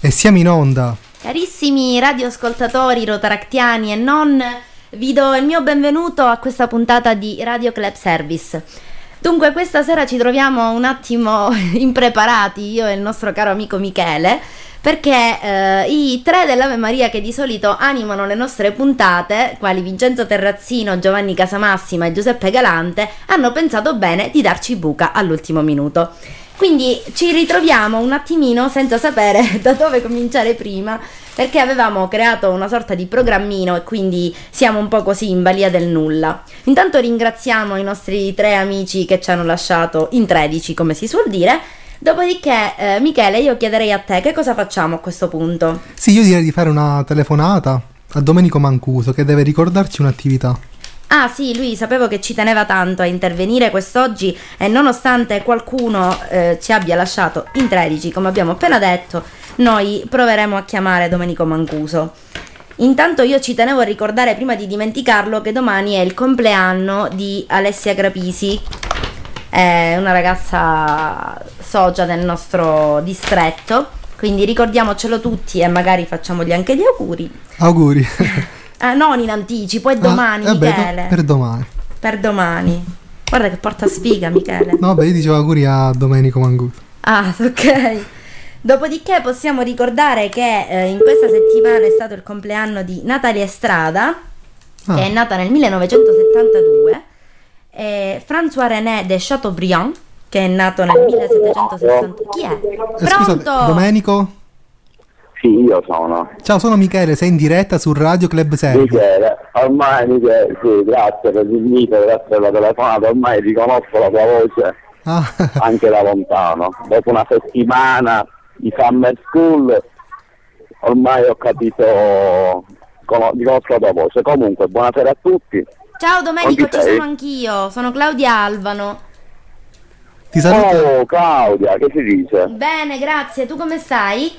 E siamo in onda. Carissimi radioascoltatori rotaractiani e non, vi do il mio benvenuto a questa puntata di Radio Club Service. Dunque, questa sera ci troviamo un attimo impreparati, io e il nostro caro amico Michele, perché eh, i tre dell'Ave Maria che di solito animano le nostre puntate, quali Vincenzo Terrazzino, Giovanni Casamassima e Giuseppe Galante, hanno pensato bene di darci buca all'ultimo minuto. Quindi ci ritroviamo un attimino senza sapere da dove cominciare prima, perché avevamo creato una sorta di programmino e quindi siamo un po' così in balia del nulla. Intanto ringraziamo i nostri tre amici che ci hanno lasciato in 13, come si suol dire. Dopodiché, eh, Michele, io chiederei a te che cosa facciamo a questo punto. Sì, io direi di fare una telefonata a Domenico Mancuso che deve ricordarci un'attività. Ah sì, lui sapevo che ci teneva tanto a intervenire quest'oggi e nonostante qualcuno eh, ci abbia lasciato in 13, come abbiamo appena detto, noi proveremo a chiamare Domenico Mancuso. Intanto io ci tenevo a ricordare prima di dimenticarlo che domani è il compleanno di Alessia Grapisi, è una ragazza socia del nostro distretto, quindi ricordiamocelo tutti e magari facciamogli anche gli auguri. Auguri. Eh, non in anticipo, è domani, ah, vabbè, Michele. Per domani. Per domani. Guarda che porta sfiga, Michele. No, beh, io dicevo auguri a Domenico Mancuso. Ah, ok. Dopodiché possiamo ricordare che eh, in questa settimana è stato il compleanno di Natalia Estrada, ah. che è nata nel 1972, e François René de Chateaubriand, che è nato nel 1760. Chi è? Eh, scusate, Domenico? Sì, io sono. Ciao, sono Michele, sei in diretta su Radio Club Service. Michele, ormai Michele, sì, grazie per l'invito, grazie per la telefonata, ormai riconosco la tua voce ah. anche da lontano. Dopo una settimana di summer school, ormai ho capito, riconosco la tua voce. Comunque, buonasera a tutti. Ciao Domenico, ci sono anch'io, sono Claudia Alvano. Ti saluto. Oh, Claudia, che si dice? Bene, grazie, tu come stai?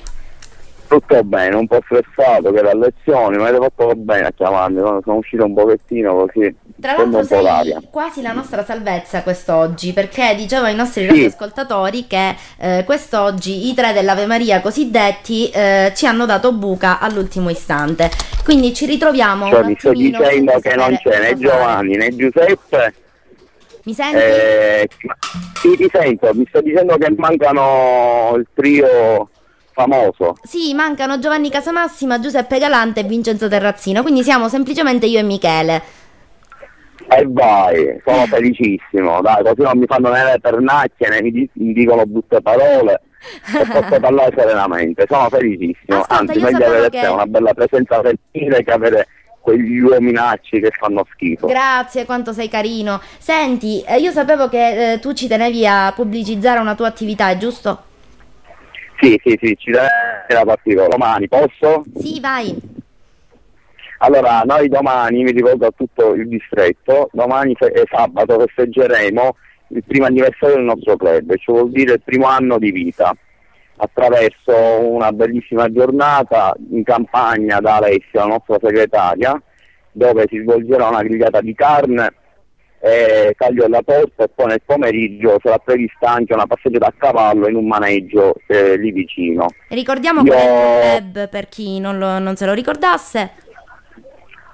Tutto bene, un po' stressato che era a lezioni, ma avete fatto bene a chiamarmi, sono uscito un pochettino così. Tra l'altro sei l'aria. quasi la nostra salvezza quest'oggi, perché dicevo ai nostri sì. ascoltatori che eh, quest'oggi i tre dell'Ave Maria cosiddetti eh, ci hanno dato buca all'ultimo istante. Quindi ci ritroviamo cioè, mi sto dicendo che non c'è né Giovanni né Giuseppe. Mi senti? Eh, sì, ti sento, mi sto dicendo che mancano il trio famoso. Sì, mancano Giovanni Casamassima, Giuseppe Galante e Vincenzo Terrazzino, quindi siamo semplicemente io e Michele. E vai, sono felicissimo, dai, così non mi fanno nelle pernacchie, né mi, mi dicono brutte parole e posso parlare serenamente, sono felicissimo, Ascolta, anzi meglio avere che... una bella presenza femminile che avere quegli uominacci che fanno schifo. Grazie, quanto sei carino. Senti, eh, io sapevo che eh, tu ci tenevi a pubblicizzare una tua attività, giusto? Sì, sì, sì, ci deve la partita domani, posso? Sì, vai. Allora, noi domani, mi rivolgo a tutto il distretto, domani è sabato festeggeremo il primo anniversario del nostro club, cioè vuol dire il primo anno di vita, attraverso una bellissima giornata in campagna da Alessia, la nostra segretaria, dove si svolgerà una grigliata di carne eh, taglio della porta e poi nel pomeriggio sarà prevista anche una passeggiata a cavallo in un maneggio eh, lì vicino. Ricordiamo Io... qual è il club per chi non, lo, non se lo ricordasse.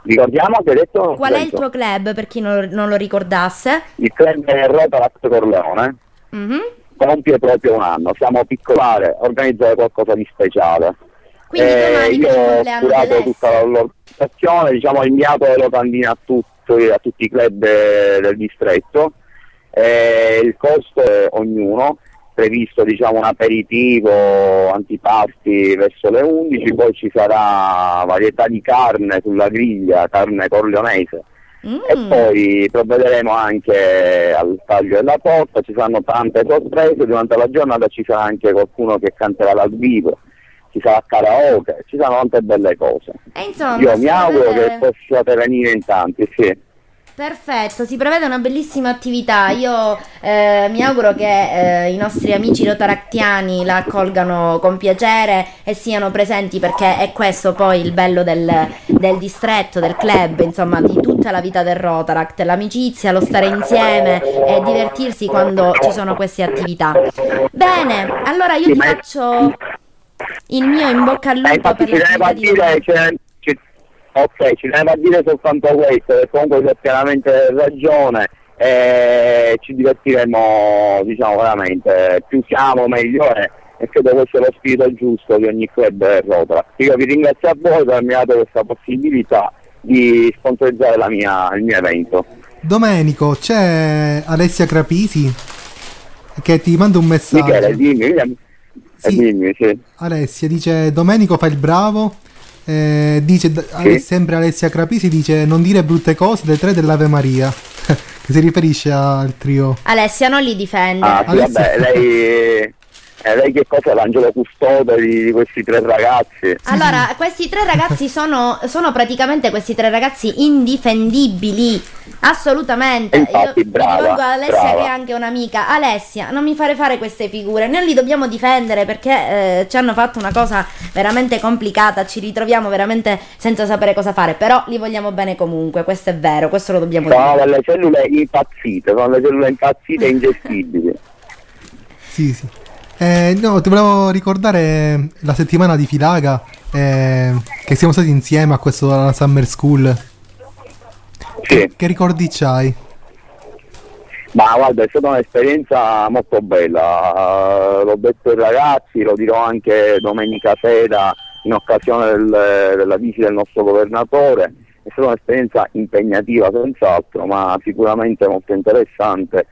Ricordiamo che hai detto... Qual è il tuo club per chi non, non lo ricordasse? Il club è Rotaract Corleone. Mm-hmm. Compie proprio un anno, siamo piccolare, organizzare qualcosa di speciale. Quindi eh, io ho curato tutta l'organizzazione, diciamo, ho inviato le locandine a tutti a tutti i club del distretto. Eh, il costo è ognuno, previsto diciamo, un aperitivo antipasti verso le 11, poi ci sarà varietà di carne sulla griglia, carne corleonese. Mm. E poi provvederemo anche al taglio della porta, ci saranno tante sorprese, durante la giornata ci sarà anche qualcuno che canterà dal vivo ci sarà karaoke, ci saranno tante belle cose. Insomma, Io mi auguro prevede... che possiate venire in tanti, sì. Perfetto, si prevede una bellissima attività. Io eh, mi auguro che eh, i nostri amici rotaractiani la accolgano con piacere e siano presenti perché è questo poi il bello del, del distretto, del club, insomma, di tutta la vita del Rotaract, l'amicizia, lo stare insieme e divertirsi quando ci sono queste attività. Bene, allora io ti faccio il mio in bocca al lupo Eh, infatti per ci tenevo a dire, ci- ci- ok, ci tenevo a dire soltanto questo, che comunque c'è pienamente ragione e ci divertiremo, diciamo veramente, più siamo meglio è e credo questo è lo spirito giusto di ogni club Rotara. Io vi ringrazio a voi per avermi dato questa possibilità di sponsorizzare la mia- il mio evento. Domenico, c'è Alessia Crapisi che ti manda un messaggio. Michele, dimmi, dimmi, Sì. eh, dimmi, sì. Alessia dice Domenico fa il bravo. eh, dice Ale- sempre Alessia Crapisi dice non dire brutte cose le tre dell'Ave Maria. che si riferisce al trio. Alessia non li difende. Ah, sì, Alessia- vabbè, lei, eh, lei che cosa è l'angelo custode di, questi tre ragazzi? Allora, questi tre ragazzi sono, sono praticamente questi tre ragazzi indifendibili. Assolutamente. E infatti, Io mi brava, rivolgo a Alessia brava. che è anche un'amica. Alessia, non mi fare fare queste figure. Noi li dobbiamo difendere perché eh, ci hanno fatto una cosa veramente complicata. Ci ritroviamo veramente senza sapere cosa fare. Però li vogliamo bene comunque. Questo è vero, questo lo dobbiamo Sono dire. delle cellule impazzite, sono delle cellule impazzite e ingestibili. Sì, sì. Eh, no, ti volevo ricordare la settimana di Filaga eh, che siamo stati insieme a questo alla Summer School. Sì. Che ricordi c'hai? Ma guarda, è stata un'esperienza molto bella, l'ho detto ai ragazzi, lo dirò anche domenica sera in occasione del- della visita del nostro governatore, è stata un'esperienza impegnativa senz'altro, ma sicuramente molto interessante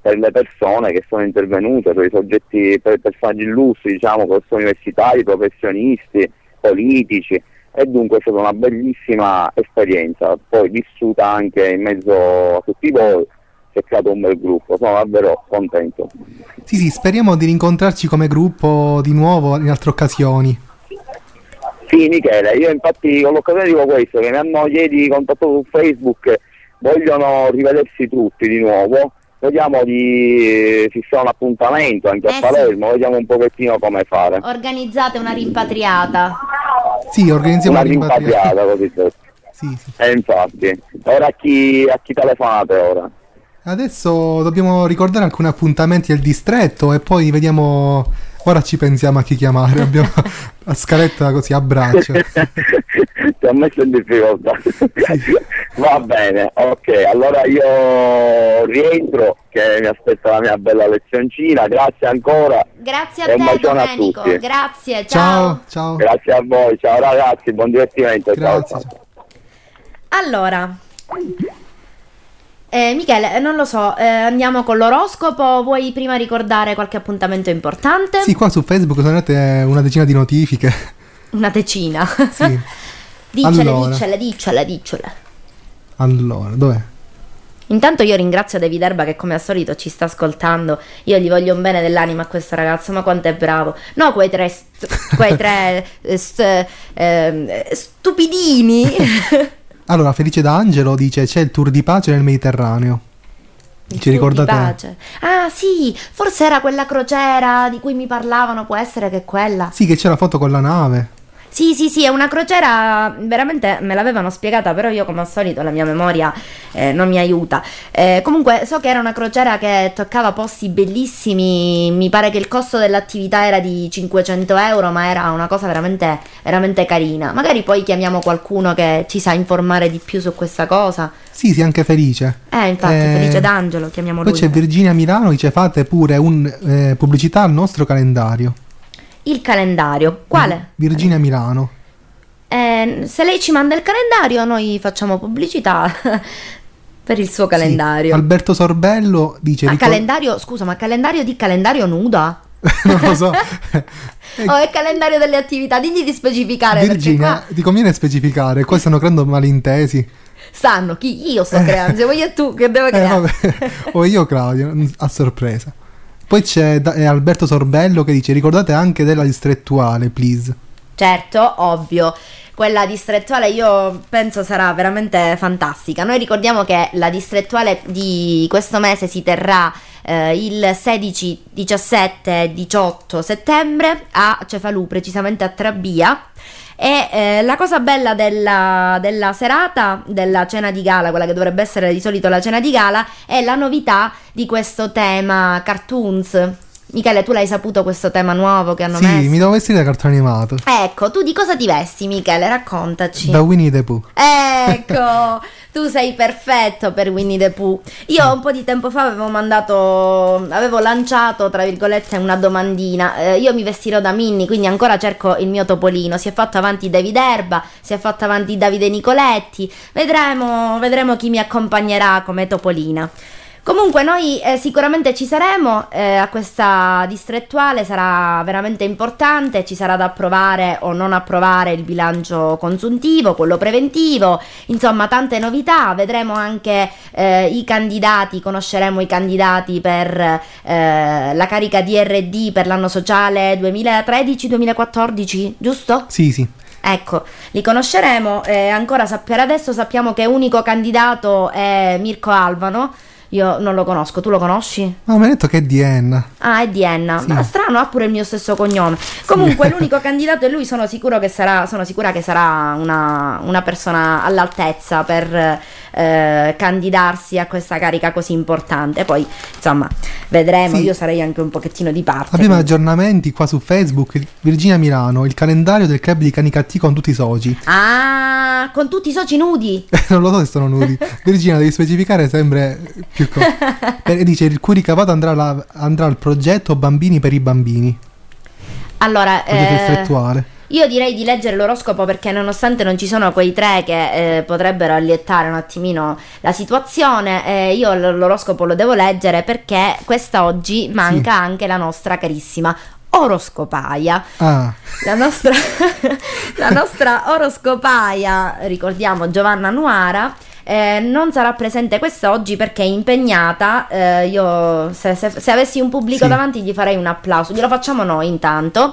per le persone che sono intervenute, per i soggetti, per i personaggi illustri, diciamo, universitari, professionisti, politici, e dunque è stata una bellissima esperienza, poi vissuta anche in mezzo a tutti voi, si è creato un bel gruppo, sono davvero contento. Sì, sì, speriamo di rincontrarci come gruppo di nuovo in altre occasioni. Sì Michele, io infatti con l'occasione dico questo, che mi hanno ieri contattato su Facebook, vogliono rivedersi tutti di nuovo, vediamo di fissare un appuntamento anche Eh a sì. Palermo, vediamo un pochettino come fare. Organizzate una rimpatriata. Sì, organizziamo Una una rimpatriata. rimpatriata così. Sì, sì. E infatti, ora a chi, a chi telefonate ora? Adesso dobbiamo ricordare alcuni appuntamenti del distretto e poi vediamo. Ora ci pensiamo a chi chiamare. Abbiamo la scaletta così a braccio. Ti ho messo in difficoltà. Va bene, ok, allora io rientro che mi aspetta la mia bella lezioncina, grazie ancora, Grazie a E te bacione a Domenico. tutti. Grazie, Ciao, ciao. grazie a voi, ciao ragazzi, buon divertimento. ciao, Grazie. ciao. Allora, eh, Michele, eh, non lo so, eh, andiamo con l'oroscopo. Vuoi prima ricordare qualche appuntamento importante? Sì, qua su Facebook sono andate una decina di notifiche. Una decina. Sì. Diccele, Allora. diccele, diccele, diccele. Allora, dov'è? Intanto io ringrazio David Erba che come al solito ci sta ascoltando. Io gli voglio un bene dell'anima a questo ragazzo, ma quanto è bravo. No, quei tre, st- quei tre eh, st- ehm, stupidini. Allora, Felice D'Angelo dice c'è il tour di pace nel Mediterraneo. Il Ci tour di ricordate? pace. Ah, sì, forse era quella crociera di cui mi parlavano, può essere che è quella. Sì, che c'è la foto con la nave. Sì, sì, sì, è una crociera, veramente me l'avevano spiegata, però io come al solito la mia memoria eh, non mi aiuta. Eh, comunque so che era una crociera che toccava posti bellissimi, mi pare che il costo dell'attività era di 500 euro, ma era una cosa veramente, veramente carina. Magari poi chiamiamo qualcuno che ci sa informare di più su questa cosa. Sì, sì, anche Felice. Eh, infatti, Eh, Felice D'Angelo, chiamiamo Poi lui. c'è Virginia Milano, dice fate pure un eh, pubblicità al nostro calendario. Il calendario, quale? Virginia Milano. Eh, se lei ci manda il calendario, noi facciamo pubblicità per il suo Sì. calendario. Alberto Sorbello dice Ma ricor- calendario, scusa, ma calendario di calendario nuda? non lo so. O è calendario delle attività? Digli di specificare. Virginia, perché ti conviene specificare, qua stanno creando malintesi. qua stanno, chi? Io sto creando, se è tu che devo Eh, creare. vabbè. o io Claudio, a sorpresa. Poi c'è è Alberto Sorbello che dice ricordate anche della distrettuale, please. Certo, ovvio. Quella distrettuale io penso sarà veramente fantastica. Noi ricordiamo che la distrettuale di questo mese si terrà eh, il 16, 17 e 18 settembre a Cefalù, precisamente a Trabia. E eh, la cosa bella della, della serata, della cena di gala, quella che dovrebbe essere di solito la cena di gala, è la novità di questo tema cartoons. Michele, tu l'hai saputo questo tema nuovo che hanno sì, messo? mi devo vestire da cartone animato. Ecco, tu di cosa ti vesti, Michele? Raccontaci. Da Winnie the Pooh. Ecco, tu sei perfetto per Winnie the Pooh. Io un po' di tempo fa avevo mandato, avevo lanciato, tra virgolette, una domandina. Eh, io mi vestirò da Minnie, quindi ancora cerco il mio topolino. Si è fatto avanti David Erba, si è fatto avanti Davide Nicoletti. Vedremo, vedremo chi mi accompagnerà come topolina. Comunque noi eh, sicuramente ci saremo eh, a questa distrettuale, sarà veramente importante, ci sarà da approvare o non approvare il bilancio consuntivo, quello preventivo, insomma tante novità, vedremo anche eh, i candidati, conosceremo i candidati per eh, la carica di RD per l'anno sociale 2013-2014, giusto? Sì, sì. Ecco, li conosceremo, eh, ancora per adesso sappiamo che unico candidato è Mirko Alvano, io non lo conosco, tu lo conosci? No, mi ha detto che è di Enna. Ah, è di Enna. Sì. Ma strano, ha pure il mio stesso cognome. Comunque, l'unico candidato è lui. Sono, sicuro che sarà, sono sicura che sarà una, una persona all'altezza per eh, candidarsi a questa carica così importante. Poi, insomma, vedremo. Sì. Io sarei anche un pochettino di parte. Abbiamo quindi- aggiornamenti qua su Facebook. Virginia Milano, il calendario del club di Canicattì con tutti i soci. Ah, con tutti i soci nudi. non lo so se sono nudi. Virginia, devi specificare sempre più co- e dice il cui ricavato andrà, alla- andrà al progetto Bambini per i bambini. Allora, Progetto eh. Io direi di leggere l'oroscopo perché nonostante non ci sono quei tre che eh, potrebbero allietare un attimino la situazione, eh, io l'oroscopo lo devo leggere perché questa oggi manca anche la nostra carissima oroscopaia. Ah, La nostra, la nostra oroscopaia, ricordiamo Giovanna Nuara, eh, non sarà presente quest'oggi perché è impegnata. eh, io, se, se- se avessi un pubblico Sì. davanti, gli farei un applauso. Glielo facciamo noi intanto.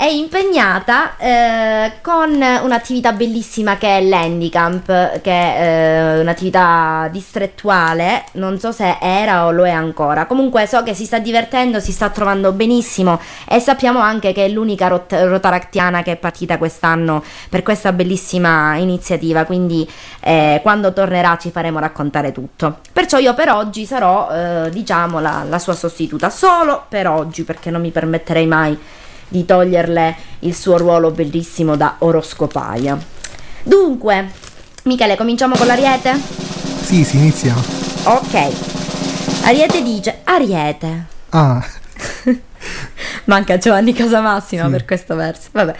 È impegnata eh, con un'attività bellissima che è l'handicamp, che è eh, un'attività distrettuale, non so se era o lo è ancora. Comunque so che si sta divertendo, si sta trovando benissimo e sappiamo anche che è l'unica rot- rotaractiana che è partita quest'anno per questa bellissima iniziativa, quindi eh, quando tornerà ci faremo raccontare tutto. Perciò io per oggi sarò, eh, diciamo, la, la sua sostituta, solo per oggi, perché non mi permetterei mai di toglierle il suo ruolo bellissimo da oroscopaia. Dunque, Michele, cominciamo con l'Ariete? sì, sì, iniziamo. Ok. Ariete dice Ariete. Ah, Manca Giovanni Casamassimo Sì. per questo verso. Vabbè.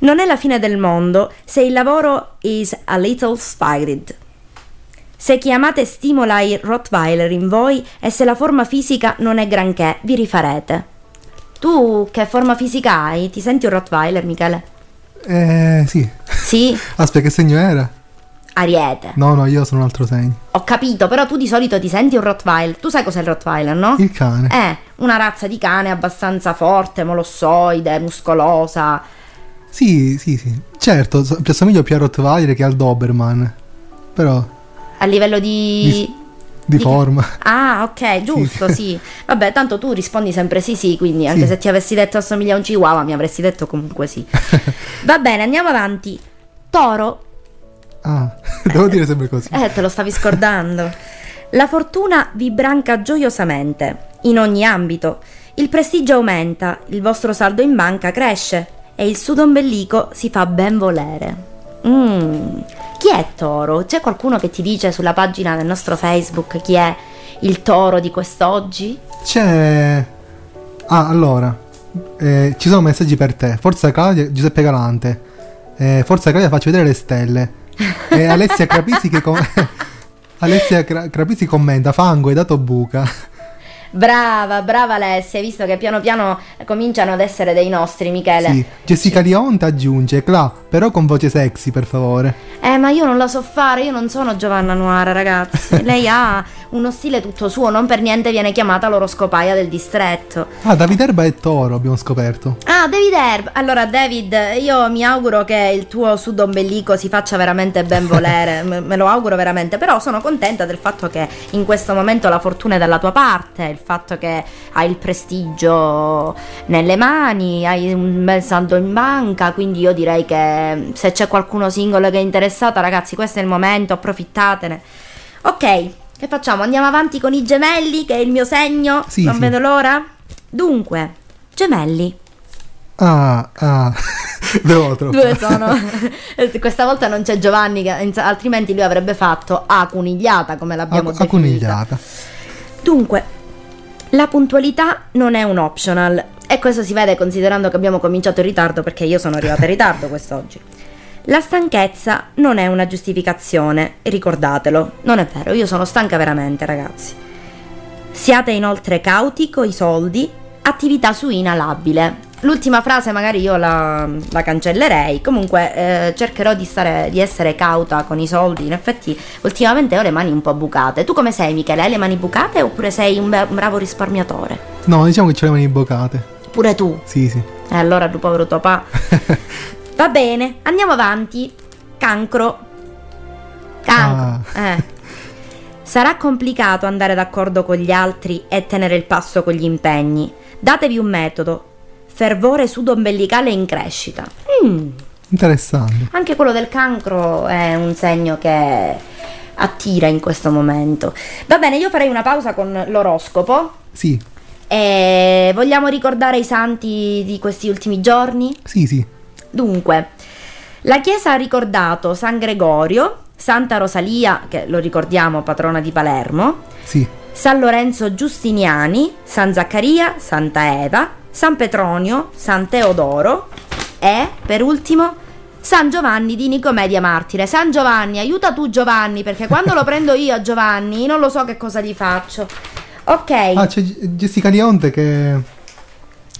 Non è la fine del mondo se il lavoro is a little spirit. Se chi amate stimola il Rottweiler in voi e se la forma fisica non è granché, vi rifarete. Tu che forma fisica hai? Ti senti un Rottweiler, Michele? eh, sì. Sì, Aspetta, che segno era? Ariete. No, no, io sono un altro segno. Ho capito, però tu di solito ti senti un Rottweiler. Tu sai cos'è il Rottweiler, no? Il cane. Eh, una razza di cane abbastanza forte, molossoide, muscolosa. Sì, sì, sì. Certo, so- assomiglio più a Rottweiler che al Doberman. Però, A livello di... Di- di forma. Ah, ok, giusto, sì. Vabbè, tanto tu rispondi sempre sì, sì, quindi anche Sì. se ti avessi detto assomiglia a un chihuahua, mi avresti detto comunque sì. Va bene, andiamo avanti. Toro, Ah, devo dire sempre così. eh, te lo stavi scordando. La fortuna vi branca gioiosamente, in ogni ambito. Il prestigio aumenta, il vostro saldo in banca cresce e il sudo ombelico si fa ben volere. Mm. Chi è Toro? C'è qualcuno che ti dice sulla pagina del nostro Facebook chi è il Toro di quest'oggi? C'è... Ah, allora. eh, ci sono messaggi per te. Forza Claudia, Giuseppe Galante. Eh, Forza Claudia, faccio vedere le stelle. E Alessia Crapisi che... com- Alessia Cra- Crapisi commenta, fango, hai dato buca. Brava, brava Alessia, hai visto che piano piano cominciano ad essere dei nostri, Michele. Sì. Jessica Lionta aggiunge, Cla, però con voce sexy, per favore. Eh, ma io non la so fare, io non sono Giovanna Nuara, ragazzi. Lei ha uno stile tutto suo, non per niente viene chiamata l'oroscopaia del distretto. Ah, David Erba è toro, abbiamo scoperto. Ah, David Herb. Allora, David, io mi auguro che il tuo sudo ombelico si faccia veramente ben volere. me, me lo auguro veramente. Però sono contenta del fatto che in questo momento la fortuna è dalla tua parte. Il fatto che hai il prestigio nelle mani, hai un bel saldo in banca. Quindi io direi che se c'è qualcuno singolo che è interessata, ragazzi, questo è il momento, approfittatene. Ok. Che facciamo? Andiamo avanti con i gemelli, che è il mio segno? Sì, non sì. vedo l'ora. Dunque, gemelli. Ah, ah. Devo. Due sono. Questa volta non c'è Giovanni, che- altrimenti lui avrebbe fatto A conigliata, come l'abbiamo A, definita. a conigliata. Dunque, la puntualità non è un optional e questo si vede considerando che abbiamo cominciato in ritardo perché io sono arrivata in ritardo quest'oggi. La stanchezza non è una giustificazione, ricordatelo, non è vero, io sono stanca veramente ragazzi. Siate inoltre cauti coi soldi, attività su inalabile. L'ultima frase magari io la, la cancellerei, comunque eh, cercherò di, stare, di essere cauta con i soldi, in effetti ultimamente ho le mani un po' bucate. Tu come sei Michele? Hai le mani bucate oppure sei un, be- un bravo risparmiatore? No, diciamo che c'è le mani boccate. Pure tu? Sì, sì. E allora tu povero tuo papà. Va bene, andiamo avanti. Cancro. Cancro. Eh. Sarà complicato andare d'accordo con gli altri e tenere il passo con gli impegni. Datevi un metodo. Fervore sudombelicale in crescita. Mm, Interessante. Anche quello del cancro è un segno che attira in questo momento. Va bene, io farei una pausa con l'oroscopo. Sì, E vogliamo ricordare i santi di questi ultimi giorni? sì, sì. Dunque, la Chiesa ha ricordato San Gregorio, Santa Rosalia, che lo ricordiamo patrona di Palermo, Sì. San Lorenzo Giustiniani, San Zaccaria, Santa Eva, San Petronio, San Teodoro e, per ultimo, San Giovanni di Nicomedia Martire. San Giovanni, aiuta tu Giovanni, perché quando lo prendo io a Giovanni non lo so che cosa gli faccio. Ok, Ah, c'è Jessica Lionte che,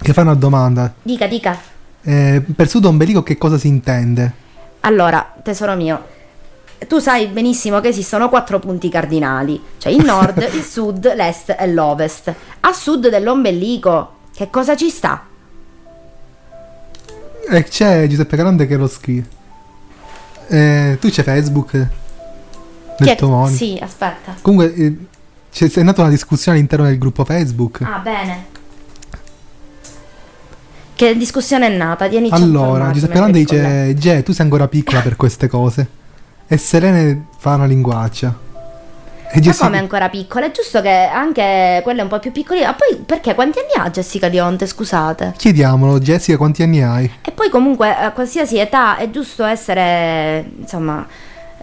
che fa una domanda. dica, dica. Eh, per sudo ombelico che cosa si intende? Allora, tesoro mio, tu sai benissimo che esistono quattro punti cardinali, cioè il nord, il sud, l'est e l'ovest. A sud dell'ombelico, che cosa ci sta? E c'è Giuseppe Grande che lo scrive. Eh, tu c'è Facebook? È- tuo? Sì, aspetta. Comunque eh, c'è, è nata una discussione all'interno del gruppo Facebook. Ah, bene. Che discussione è nata? Tienici allora, Giuseppe colleghi. dice: Ge, tu sei ancora piccola per queste cose. E Selene fa una linguaccia. E Ma Jessica- come ancora piccola? È giusto che anche quella è un po' più piccolina. Ma poi perché? Quanti anni ha Jessica Dionte? Scusate. Chiediamolo, Jessica, quanti anni hai? E poi comunque a qualsiasi età è giusto essere, insomma,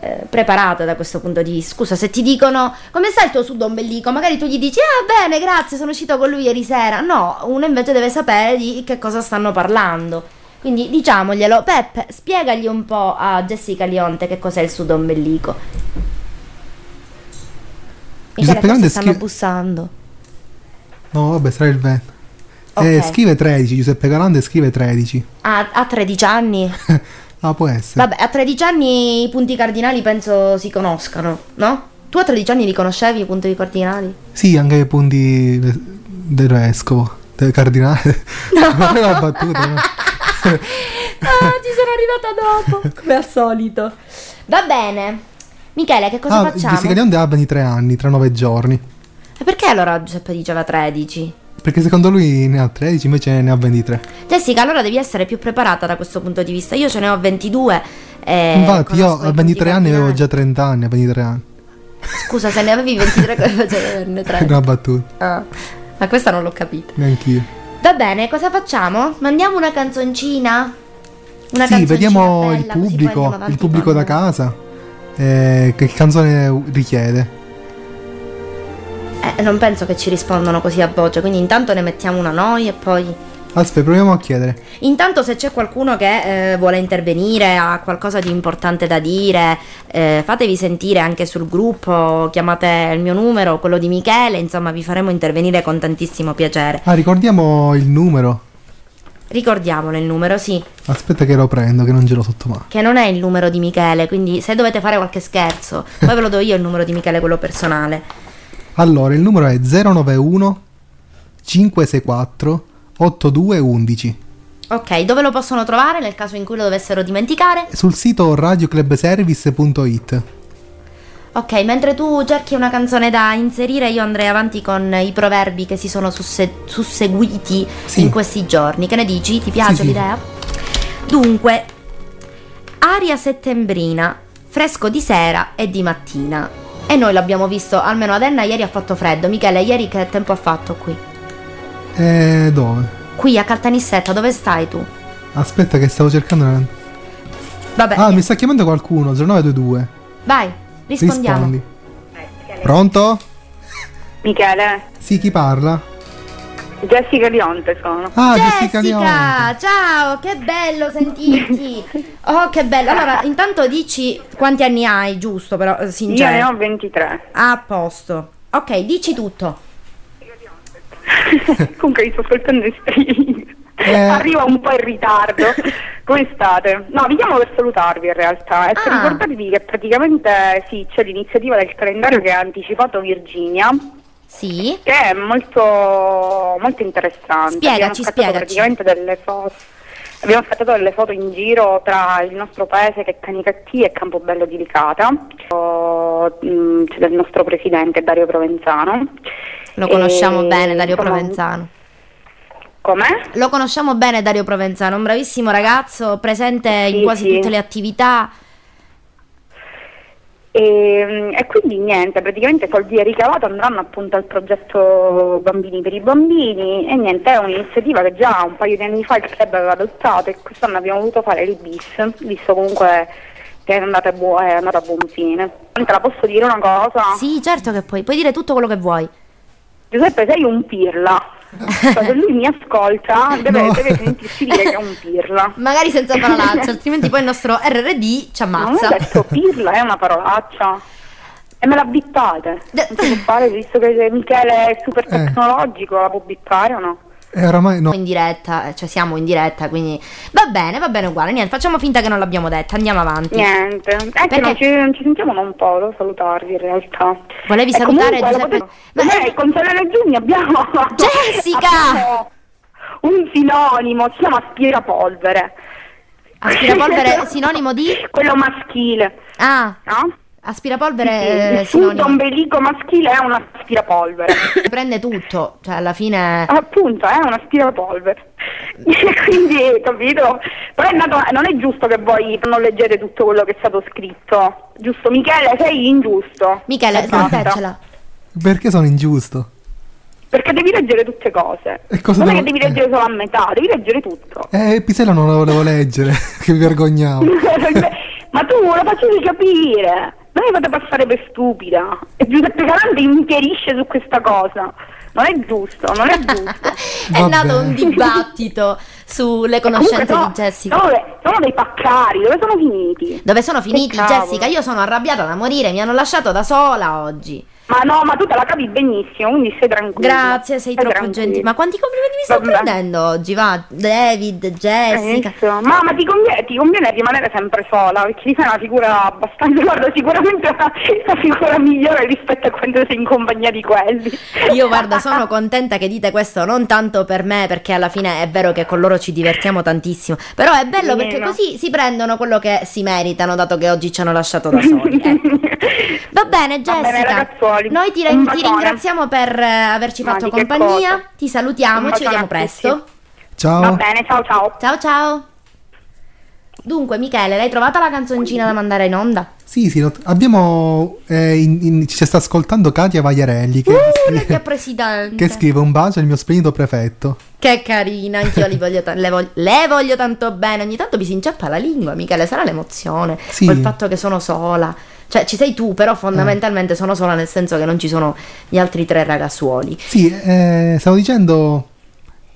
eh, preparata da questo punto di vista. Scusa, se ti dicono come sta il tuo sud ombelico, magari tu gli dici ah bene, grazie, sono uscito con lui ieri sera. No, uno invece deve sapere di che cosa stanno parlando. Quindi diciamoglielo, Peppe, spiegagli un po' a Jessica Lionte che cos'è il sud ombelico. Giuseppe forse stanno schi- bussando. No, vabbè, sarà il vento. Ok. Eh, scrive 13, Giuseppe Grande scrive 13. Ah, ha 13 anni? Ah, può essere. Vabbè, a 13 anni i punti cardinali penso si conoscano, no? Tu a 13 anni li conoscevi i punti cardinali? Sì, anche i punti de- del vescovo, del cardinale. Non è una battuta, no? ah, ci sono arrivata dopo, come al solito. Va bene. Michele, che cosa Ah, facciamo? Jessica Lionde ha 23 anni, tra 9 giorni. E perché allora Giuseppe diceva 13? Perché secondo lui ne ha 13, invece ne ha 23. Jessica, allora devi essere più preparata da questo punto di vista. Io ce ne ho 22. E Infatti, io a punti 23 anni avevo già 30 anni, a 23 anni. Scusa, se ne avevi 23 come facevi ad averne È 3? una battuta, Ah, ma questa non l'ho capita. neanch'io. Va bene, cosa facciamo? Mandiamo una canzoncina? Una sì, vediamo bella, il pubblico, il pubblico da casa. eh, che canzone richiede? Eh, non penso che ci rispondano così a voce, quindi intanto ne mettiamo una noi e poi... Aspetta, proviamo a chiedere. Intanto se c'è qualcuno che eh, vuole intervenire, ha qualcosa di importante da dire, eh, fatevi sentire anche sul gruppo, chiamate il mio numero, quello di Michele, insomma vi faremo intervenire con tantissimo piacere. Ah, ricordiamo il numero. Ricordiamolo il numero, sì, Aspetta che lo prendo, che non ce l'ho sotto mano. che non è il numero di Michele, quindi se dovete fare qualche scherzo, poi ve lo do io il numero di Michele, quello personale. Allora, il numero è 091 564 8211. Ok, dove lo possono trovare nel caso in cui lo dovessero dimenticare? Sul sito radioclubservice.it. Ok, mentre tu cerchi una canzone da inserire, io andrei avanti con i proverbi che si sono susse- susseguiti Sì. in questi giorni. Che ne dici? Ti piace Sì, sì. l'idea? Dunque, aria settembrina, fresco di sera e di mattina. E noi l'abbiamo visto, almeno ad Enna ieri ha fatto freddo. Michele, ieri che tempo ha fatto qui? E dove? Qui a Caltanissetta, dove stai tu? Aspetta che stavo cercando... Vabbè, Ah, mi sta chiamando qualcuno, 0922. vai, rispondiamo. Rispondi. Pronto? Michele, Sì, chi parla? Jessica Lionte sono. Ah, Jessica, Jessica, ciao, che bello sentirti. Oh, che bello. Allora, intanto dici quanti anni hai, giusto, però eh, Io ne sincero. ho 23. A posto. Ok, dici tutto. Comunque vi sto ascoltando in streaming. Eh. Arriva un po' in ritardo. Come state? No, vi chiamo per salutarvi in realtà e per Ah. ricordarvi che praticamente sì, c'è l'iniziativa del calendario che ha anticipato Virginia, Sì. che è molto, molto interessante. Spiegaci, Abbiamo spiegaci. praticamente delle foto. Abbiamo scattato delle foto in giro tra il nostro paese che è Canicattì e Campobello di Licata. Oh, mm, C'è del nostro presidente Dario Provenzano. Lo conosciamo E, bene, Dario insomma, Provenzano. Com'è? Lo conosciamo bene, Dario Provenzano, un bravissimo ragazzo, presente in Sì, quasi sì. tutte le attività. E, e quindi niente, praticamente soldi ricavati andranno appunto al progetto Bambini per i Bambini e niente, è un'iniziativa che già un paio di anni fa il club aveva adottato e quest'anno abbiamo voluto fare il bis, visto comunque che è andata, a buo- è andata a buon fine. Te la posso dire una cosa? Sì, certo che puoi, puoi dire tutto quello che vuoi. Giuseppe sei un pirla. Cioè, se lui mi ascolta deve, No. deve sentirsi dire che è un pirla. Magari senza parolacce, altrimenti poi il nostro RRD ci Non ho ammazza. detto pirla, è una parolaccia. E me la bittate. Non si può fare, visto che Michele è super Eh. tecnologico, la può bittare o no? E oramai no. in diretta, eh, cioè siamo in diretta, quindi va bene, va bene uguale, niente, facciamo finta che non l'abbiamo detta, andiamo avanti. Niente, è Perché? che non ci, non ci sentiamo da un po', devo salutarvi in realtà. Volevi E salutare comunque, Giuseppe? potete- Ma- Eh, con Solene Giugni abbiamo... Jessica! abbiamo un sinonimo, si chiama aspirapolvere. Aspirapolvere sinonimo di? Quello maschile, Ah, no? Aspirapolvere Sì, il punto sinonimo. ombelico maschile è un aspirapolvere. Prende tutto, cioè alla fine... Appunto, è un aspirapolvere. Quindi, capito? Però è nato- non è giusto che voi non leggete tutto quello che è stato scritto. Giusto, Michele, sei ingiusto. Michele, basta. smenteccela. Perché sono ingiusto? Perché devi leggere tutte cose. E cosa non è devo- che devi leggere solo a metà, devi leggere tutto. Eh, Pisella non la volevo leggere, che mi vergognavo. Ma tu lo facevi capire. Non mi fate passare per stupida. E Giuseppe Calante mi chiarisce su questa cosa. Non è giusto, non è giusto. È nato un dibattito sulle conoscenze Comunque di Jessica. Sono, sono dei paccari, dove sono finiti? Dove sono finiti. Jessica? Io sono arrabbiata da morire, mi hanno lasciato da sola oggi. Ma no, ma tu te la capi benissimo, quindi stai tranquillo. Grazie, sei Stai troppo tranquillo. gentile. Ma quanti complimenti mi sto prendendo oggi? Va, David, Jessica. Inizio. Ma, ma ti, conviene, ti conviene rimanere sempre sola perché ti fai una figura abbastanza, guarda, sicuramente una, una figura migliore rispetto a quando sei in compagnia di quelli. Io guarda, sono contenta che dite questo, non tanto per me, perché alla fine è vero che con loro ci divertiamo tantissimo. Però è bello perché così si prendono quello che si meritano, dato che oggi ci hanno lasciato da soli. ecco. Va bene, Va bene, Jessica. ragazzuoli. Noi ti, ti ringraziamo per eh, averci fatto che compagnia. Ti salutiamo, ci vediamo presto. Ciao. Va bene, ciao ciao. Ciao ciao. Dunque, Michele, l'hai trovata la canzoncina da mandare in onda? Sì, sì, abbiamo... eh, in- in- ci sta ascoltando Katia Vagliarelli che, Uh, scrive, che presidente. che scrive un bacio al mio splendido prefetto. Che carina, anch'io li voglio ta- le, voglio, le voglio tanto bene. Ogni tanto mi si inceppa la lingua, Michele, sarà l'emozione. Sì. O il fatto che sono sola. Cioè, ci sei tu, però fondamentalmente sono sola nel senso che non ci sono gli altri tre ragazzuoli. Sì, eh, stavo dicendo...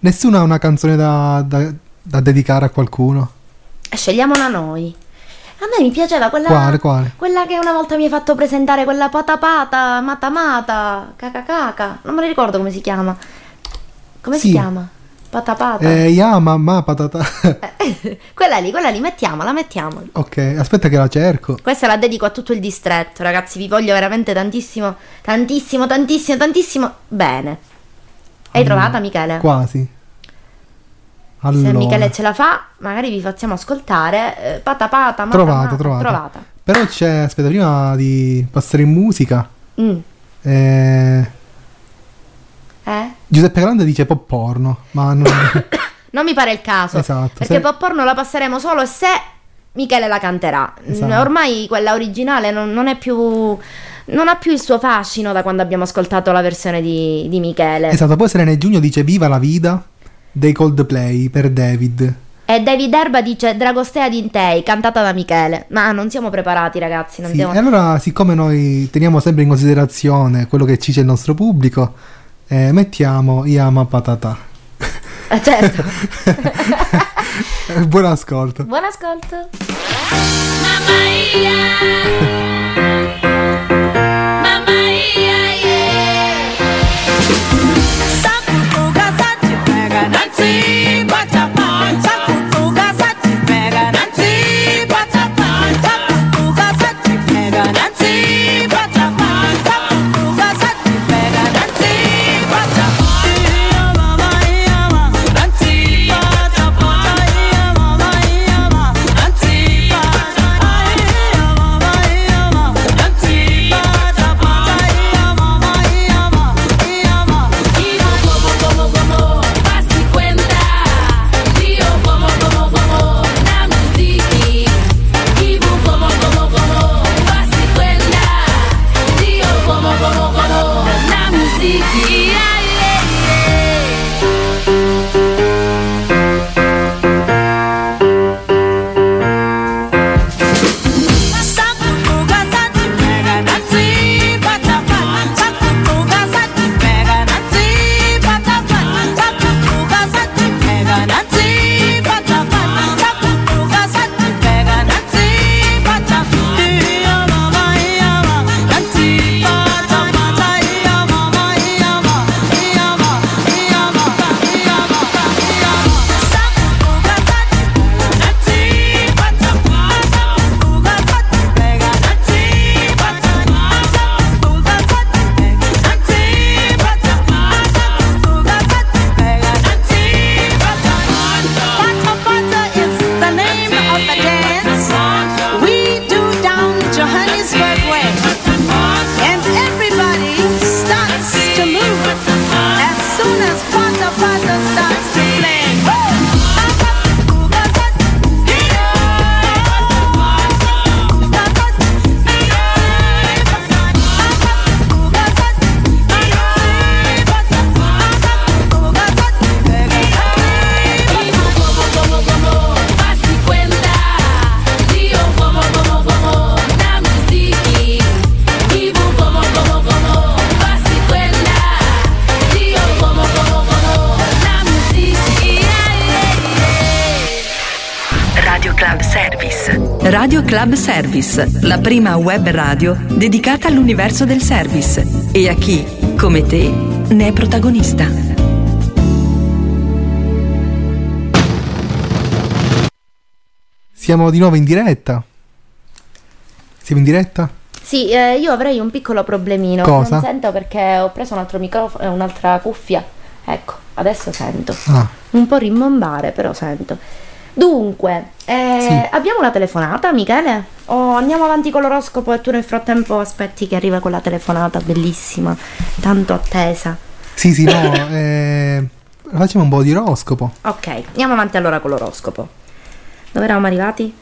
Nessuno ha una canzone da, da- da dedicare a qualcuno. Scegliamola noi. A me mi piaceva quella. Quale, quale? Quella che una volta mi hai fatto presentare, quella pata pata, mata mata, caca caca. Non me la ricordo come si chiama. Come si Sì. chiama? Pata pata. Eh, Yama, ma, patata. Eh, quella lì, quella lì, mettiamola, mettiamola. ok, aspetta che la cerco. Questa la dedico a tutto il distretto, ragazzi. Vi voglio veramente tantissimo, tantissimo, tantissimo, tantissimo bene. Hai Mm, trovata, Michele? Quasi. Allora. Se Michele ce la fa, magari vi facciamo ascoltare. eh, pata pata, mata, Trovata, trovata. trovata. Però c'è, aspetta, prima di passare in musica, Mm. eh, Eh? Giuseppe Grande dice pop porno, ma non... Non mi pare il caso. Esatto, Perché se- pop porno la passeremo solo se Michele la canterà. Esatto. Ormai quella originale non, non è più. non ha più il suo fascino da quando abbiamo ascoltato la versione di, di Michele. Esatto, poi Serena Giugno dice Viva la vida dei Coldplay per David. E David Erba dice Dragostea Dintei, cantata da Michele. Ma non siamo preparati, ragazzi. Non Sì, siamo... E allora, siccome noi teniamo sempre in considerazione quello che ci dice il nostro pubblico, eh, mettiamo Yama Patata. Eh, certo. Buon ascolto. Buon ascolto. Mamma Ia, la prima web radio dedicata all'universo del service e a chi, come te, ne è protagonista. Siamo di nuovo in diretta. Siamo in diretta? Sì, eh, io avrei un piccolo problemino. Cosa? Non sento perché ho preso un altro microfono e un'altra cuffia. Ecco, adesso sento. Ah, Un po' rimbombare, però sento. Dunque, eh, Sì. abbiamo una telefonata, Michele? O andiamo avanti con l'oroscopo e tu nel frattempo aspetti che arriva quella telefonata bellissima, tanto attesa. sì, sì, no. eh, facciamo un po' di oroscopo. Ok, andiamo avanti allora con l'oroscopo. Dove eravamo arrivati?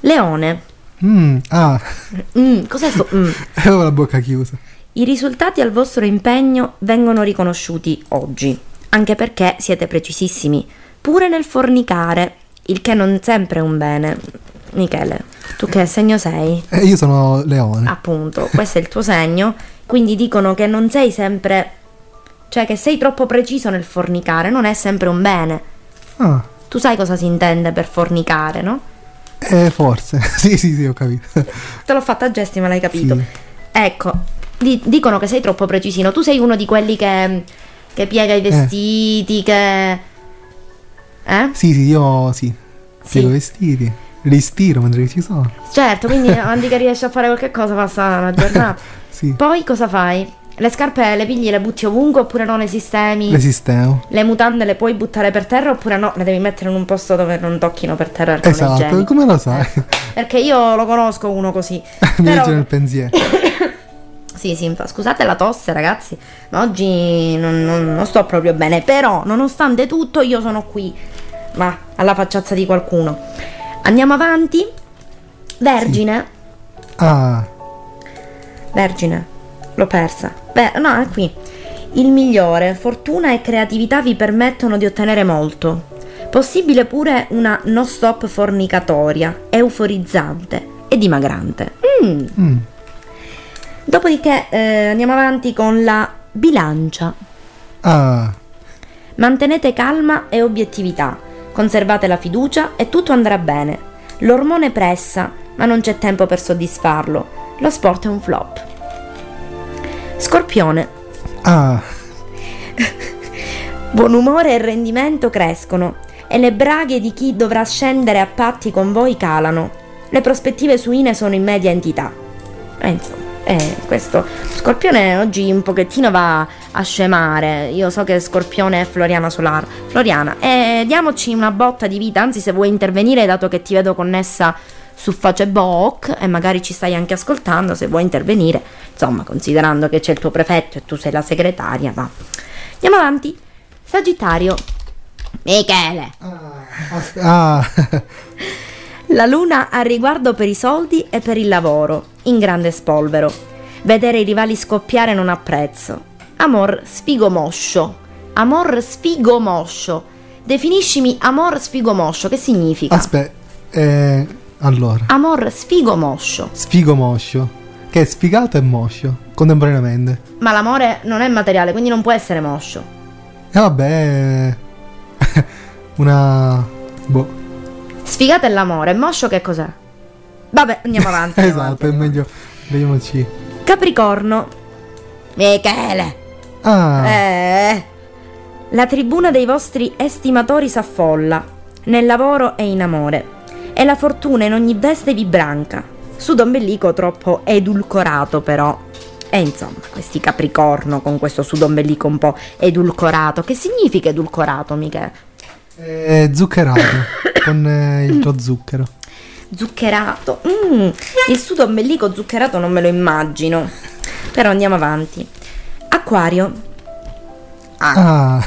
Leone. Mm, ah, Mm, cos'è sto? mm? avevo la bocca chiusa. I risultati al vostro impegno vengono riconosciuti oggi, anche perché siete precisissimi, pure nel fornicare, il che non sempre è un bene. Michele, tu che segno sei? Eh, io sono leone. Appunto, questo è il tuo segno, quindi dicono che non sei sempre, cioè che sei troppo preciso nel fornicare, non è sempre un bene. Ah, Tu sai cosa si intende per fornicare, no? eh, forse. sì, sì, sì, ho capito. Te l'ho fatta a gesti, ma l'hai capito. Sì. Ecco, di- dicono che sei troppo precisino. Tu sei uno di quelli che, che piega i vestiti, che... Eh? Sì, sì, io sì. Piego i vestiti. Li stiro mentre ci sono. Certo, quindi avanti che riesci a fare qualche cosa passa una giornata. Sì. Poi cosa fai? Le scarpe le pigli e le butti ovunque oppure no, le sistemi? Le sistemo. Le mutande le puoi buttare per terra oppure no, le devi mettere in un posto dove non tocchino per terra Esatto, come lo sai? Perché io lo conosco uno così. Mi Però- nel pensiero. Sì, sì, scusate la tosse ragazzi, ma oggi non, non- non sto proprio bene, però nonostante tutto io sono qui, ma alla facciazza di qualcuno. Andiamo avanti. Vergine, Ah, Vergine. L'ho persa. Beh, no, è qui. Il migliore, fortuna e creatività vi permettono di ottenere molto. Possibile pure una no stop fornicatoria, euforizzante e dimagrante. Mm. Mm. Dopodiché eh, andiamo avanti con la bilancia. Ah, Mantenete calma e obiettività, conservate la fiducia e tutto andrà bene. L'ormone pressa, ma non c'è tempo per soddisfarlo. Lo sport è un flop. Scorpione. ah, Buon umore e rendimento crescono e le braghe di chi dovrà scendere a patti con voi calano. Le prospettive suine sono in media entità. E insomma, eh, questo Scorpione oggi un pochettino va a scemare. Io so che Scorpione è Floriana Solar. Floriana, eh, diamoci una botta di vita, anzi se vuoi intervenire, dato che ti vedo connessa su Facebook e magari ci stai anche ascoltando, se vuoi intervenire, insomma, considerando che c'è il tuo prefetto e tu sei la segretaria, va. Andiamo avanti. Sagittario. Michele. ah, La luna ha riguardo per i soldi e per il lavoro, in grande spolvero. Vedere i rivali scoppiare non ha prezzo. Amor sfigomoscio. Amor sfigomoscio. Definiscimi amor sfigomoscio, che significa? aspetta, eh, allora, Amor sfigomoscio. sfigo moscio, che è sfigato e moscio, contemporaneamente. Ma l'amore non è materiale, quindi non può essere moscio. E vabbè, una... boh, Sfigato è l'amore, moscio che cos'è? Vabbè, andiamo avanti. andiamo avanti, esatto, è meglio, vediamoci. Capricorno. Michele. Ah, Eh. La tribuna dei vostri estimatori s'affolla, nel lavoro e in amore, e la fortuna in ogni veste vi branca. Sudo ombelico troppo edulcorato però. E insomma, questi capricorno con questo sudo ombelico un po' edulcorato. Che significa edulcorato, Michele? È zuccherato, con eh, il lo zucchero. Zuccherato. Mm, il sudo ombelico zuccherato non me lo immagino. Però andiamo avanti. Acquario. Ah,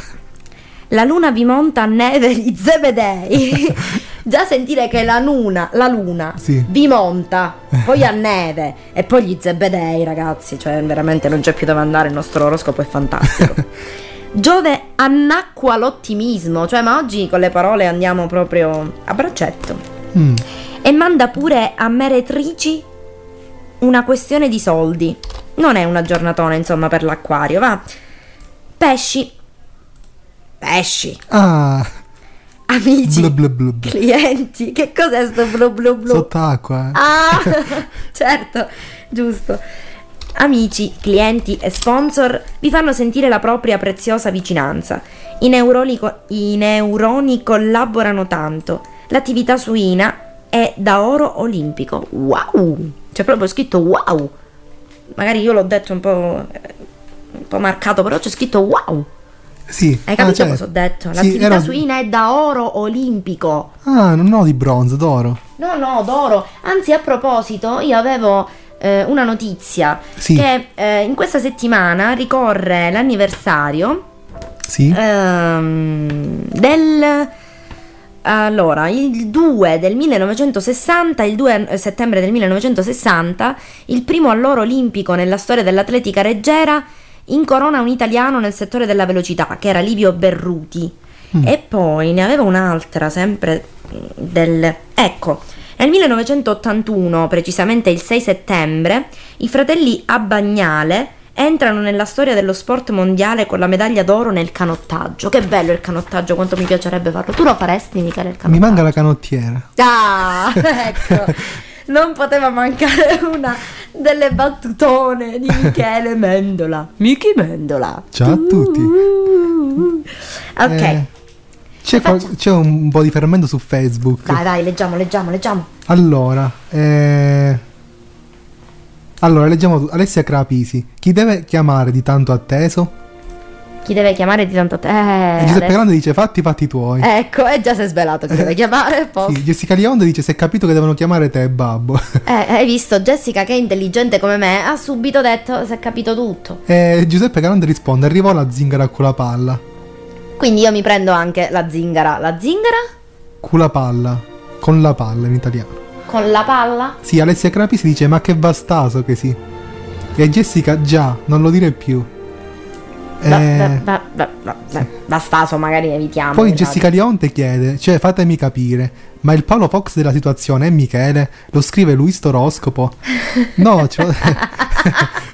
La luna vi monta a neve gli zebedei. Già sentire che la luna, la luna Sì. vi monta, poi a neve e poi gli zebedei, ragazzi, cioè veramente non c'è più dove andare, il nostro oroscopo è fantastico. Giove annacqua l'ottimismo, cioè ma oggi con le parole andiamo proprio a braccetto. mm, E manda pure a meretrici una questione di soldi. Non è una giornatona, insomma, per l'acquario, va. Pesci. Pesci. ah, Amici. blu blu blu blu. Clienti. Che cos'è sto blu blu blu? Sott'acqua, eh. Ah, certo, giusto. Amici, clienti e sponsor vi fanno sentire la propria preziosa vicinanza. I neuroni, co- i neuroni collaborano tanto. L'attività suina è da oro olimpico. Wow! C'è proprio scritto wow. Magari io l'ho detto un po', un po' marcato, però c'è scritto wow. Sì, Hai ah, capito cioè, cosa ho detto? sì, L'attività era- suina è da oro olimpico. Ah, non ho di bronzo, d'oro. No, no, d'oro. Anzi, a proposito, io avevo eh, una notizia Sì. che eh, in questa settimana ricorre l'anniversario Sì? ehm, del allora, il 2 del 1960, il 2 settembre del 1960, il primo alloro olimpico nella storia dell'atletica leggera incorona un italiano nel settore della velocità, che era Livio Berruti. E poi ne aveva un'altra, sempre mm, del... Ecco, nel 1981, precisamente il 6 settembre, i fratelli Abbagnale entrano nella storia dello sport mondiale con la medaglia d'oro nel canottaggio. Che bello il canottaggio, quanto mi piacerebbe farlo. Tu lo faresti, Michele, il canottaggio? Mi manca la canottiera. Ah, ecco. Non poteva mancare una delle battutone di Michele Mendola. Michi Mendola. Ciao a tutti. Ok, Eh, c'è, qual- c'è un po' di fermento su Facebook. dai, dai, leggiamo, leggiamo, leggiamo. Allora, eh... allora leggiamo Alessia Crapisi. Chi deve chiamare di tanto atteso? Chi deve chiamare di tanto te? E Eh, Giuseppe adesso- Grande dice fatti i fatti tuoi. Ecco, e già si è svelato chi deve chiamare. posto. Sì, Jessica Lionde dice se è capito che devono chiamare te babbo. Eh, hai visto, Jessica che è intelligente come me ha subito detto si è capito tutto. e Giuseppe Grande risponde arrivò la zingara con la palla. Quindi io mi prendo anche la zingara. La zingara? Con la palla. Con la palla in italiano. Con la palla? Sì, Alessia Crapisi dice ma che bastaso che sì. E Jessica, già, non lo dire più. Eh, beh, beh, beh, Da staso magari evitiamo. poi esatto. Jessica Lionte chiede, cioè fatemi capire, ma il Paolo Fox della situazione è Michele? Lo scrive lui sto oroscopo? No, cioè,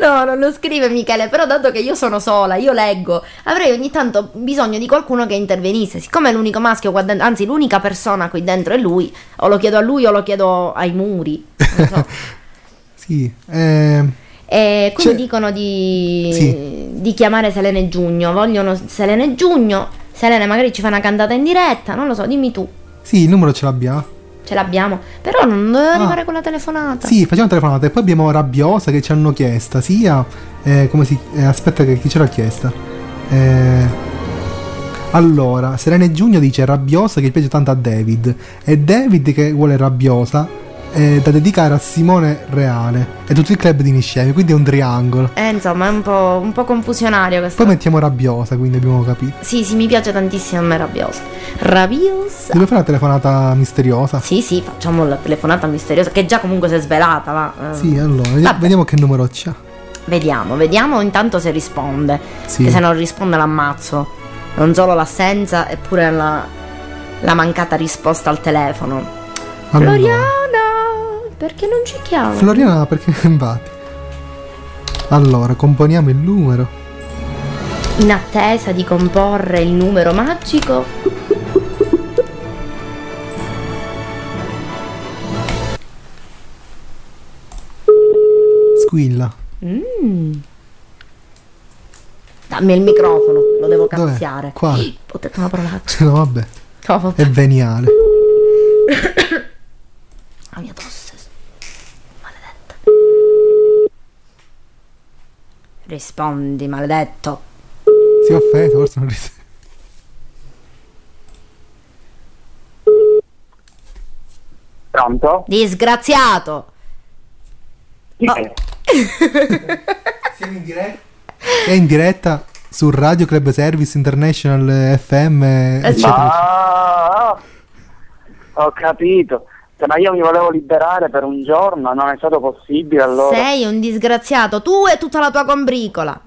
No, non lo scrive Michele, però dato che io sono sola, io leggo, avrei ogni tanto bisogno di qualcuno che intervenisse. Siccome è l'unico maschio qua dentro, anzi l'unica persona qui dentro è lui, o lo chiedo a lui o lo chiedo ai muri. Non so. sì, eh, E quindi C'è- dicono di, Sì. di chiamare Selene Giugno, vogliono Selene Giugno, Selene magari ci fa una cantata in diretta, non lo so, dimmi tu, sì, il numero ce l'abbiamo. Ce l'abbiamo, però non doveva Ah. arrivare con la telefonata. Sì, facciamo telefonata e poi abbiamo Rabbiosa che ci hanno chiesta sia eh, come si eh, aspetta che chi ce l'ha chiesta. Eh, allora, Serena Giugno dice Rabbiosa che piace tanto a David e David che vuole Rabbiosa eh, da dedicare a Simone Reale e tutto il club di Niscemi, quindi è un triangolo. Eh, insomma, è un po', un po' confusionario questo. Poi mettiamo Rabbiosa, quindi abbiamo capito. Sì, sì, mi piace tantissimo a me Rabbiosa. Rabbiosa. Dobbiamo fare una telefonata misteriosa. Sì, sì, facciamo la telefonata misteriosa, che già comunque si è svelata, va. eh. Sì, allora, Vabbè. vediamo che numero c'ha. Vediamo, vediamo intanto se risponde. Sì. Che se non risponde l'ammazzo. Non solo l'assenza, eppure la, la mancata risposta al telefono. Allora. Floriana, perché non ci chiama? Floriana, perché infatti. Allora, componiamo il numero. In attesa di comporre il numero magico. Squilla. Mm. Dammi il microfono, lo devo cazziare. Qua. Ho detto una parolaccia. No, vabbè. Oh, vabbè. È veniale. La mia tosse. Rispondi, maledetto. Si è offeso, forse non ris- Pronto? Disgraziato. Chi Oh. è? Siamo in diretta? È in diretta su Radio Club Service International FM, eccetera. Ma ho capito. Cioè, ma io mi volevo liberare per un giorno, non è stato possibile allora. Sei un disgraziato, tu e tutta la tua combricola.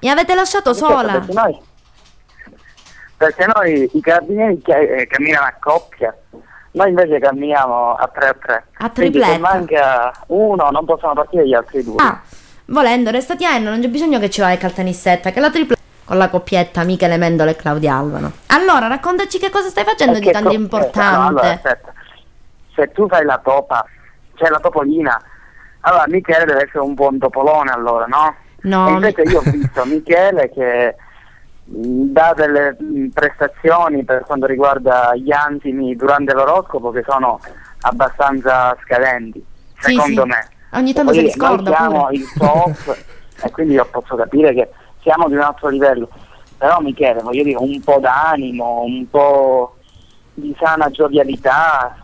Mi avete lasciato Certo, sola. Perché noi, perché noi i carabinieri eh, camminano a coppia, noi invece camminiamo a 3 a 3. A Quindi se tripletta. manca uno non possono partire gli altri due. Ah, volendo, restati a Enno, non c'è bisogno che ci vai al caltanissetta, che la tripla con la coppietta Michele Mendola e Claudia Alvano. Allora, raccontaci che cosa stai facendo di Perché tanto co- eh, no, importante. allora, aspetta. Se tu fai la topa, cioè la topolina, allora Michele deve essere un buon topolone allora, no? No, E invece mi- io ho visto Michele che mh, dà delle mh, prestazioni per quanto riguarda gli antimi durante l'oroscopo che sono abbastanza scadenti, Sì, secondo sì. me. Ogni tanto noi scorda siamo pure. il top e quindi io posso capire che siamo di un altro livello. Però Michele, voglio dire, un po' d'animo, un po' di sana giovialità.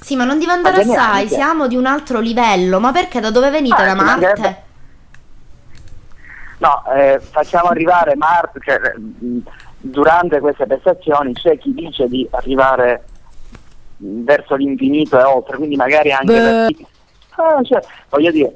Sì, ma non devi andare Ma geniale, assai, siamo di un altro livello. Ma perché? Da dove venite? Ah, da Marte? mancherebbe. No, eh, facciamo arrivare Marte, cioè, mh, durante queste prestazioni c'è chi dice di arrivare mh, verso l'infinito e oltre, quindi magari anche Beh. per chi- Ah, cioè, voglio dire,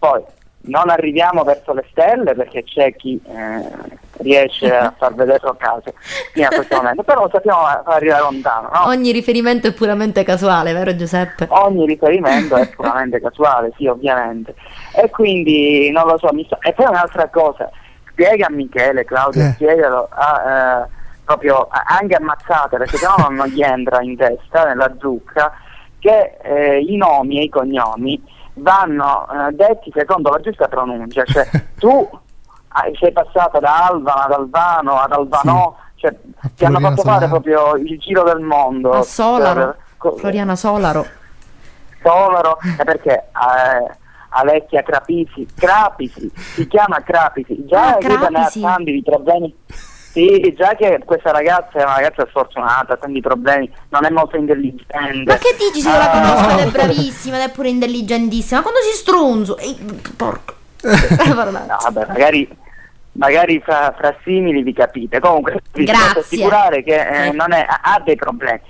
poi non arriviamo verso le stelle perché c'è chi eh, riesce a far vedere a caso fino a questo momento, però sappiamo arrivare lontano, no? Ogni riferimento è puramente casuale, vero Giuseppe? ogni riferimento è puramente casuale, sì, ovviamente. E quindi non lo so, mi sta- e poi un'altra cosa, spiega a Michele, Claudio, Eh. spiegalo a, eh, proprio a- anche ammazzate, perché sennò non gli entra in testa, nella zucca, che eh, i nomi e i cognomi vanno eh, detti secondo la giusta pronuncia, cioè tu sei passata da Alvano ad Alvano ad Alvano, cioè A ti hanno fatto fare Solaro. proprio il giro del mondo. A Solaro, per- co- Floriana Solaro. Solaro, è perché eh, Alecchia Crapisi, Crapisi, si chiama Crapisi, già Ah, che ne ha tanti di problemi. Sì, già che questa ragazza è una ragazza sfortunata, ha tanti problemi, non è molto intelligente. Ma che dici se io la Ah, conosco ed è bravissima ed è pure intelligentissima? Quando si strunzo? Ehi, porco. Eh. No, vabbè, magari, magari fra, fra simili vi capite. Comunque, vi posso assicurare che eh, Eh. non è- ha dei problemi.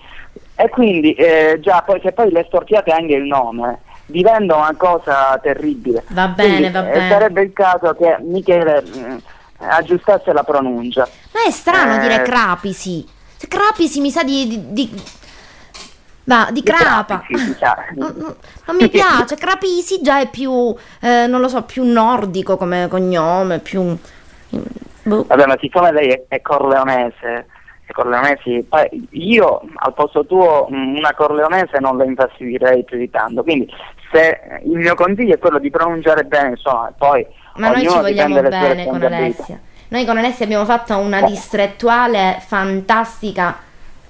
E quindi, eh, già, poi, se poi le storpiate anche il nome, diventa una cosa terribile. Va bene, Quindi, va eh, bene. Sarebbe il caso che Michele mm, aggiustasse la pronuncia. Ma è strano Eh, dire crapisi. Cioè, crapisi mi sa di. di, di- Va, di Di crapa. Crapisi, non- non mi piace, crapisi già è più, eh, non lo so, più nordico come cognome, più... boh. Vabbè, ma siccome lei è, è corleonese, è corleonesi, io al posto tuo mm, una corleonese non la infastidirei più di tanto. Quindi se il mio consiglio è quello di pronunciare bene, insomma, poi Ma noi ci vogliamo bene con. Alessia. Noi con Alessia abbiamo fatto una distrettuale fantastica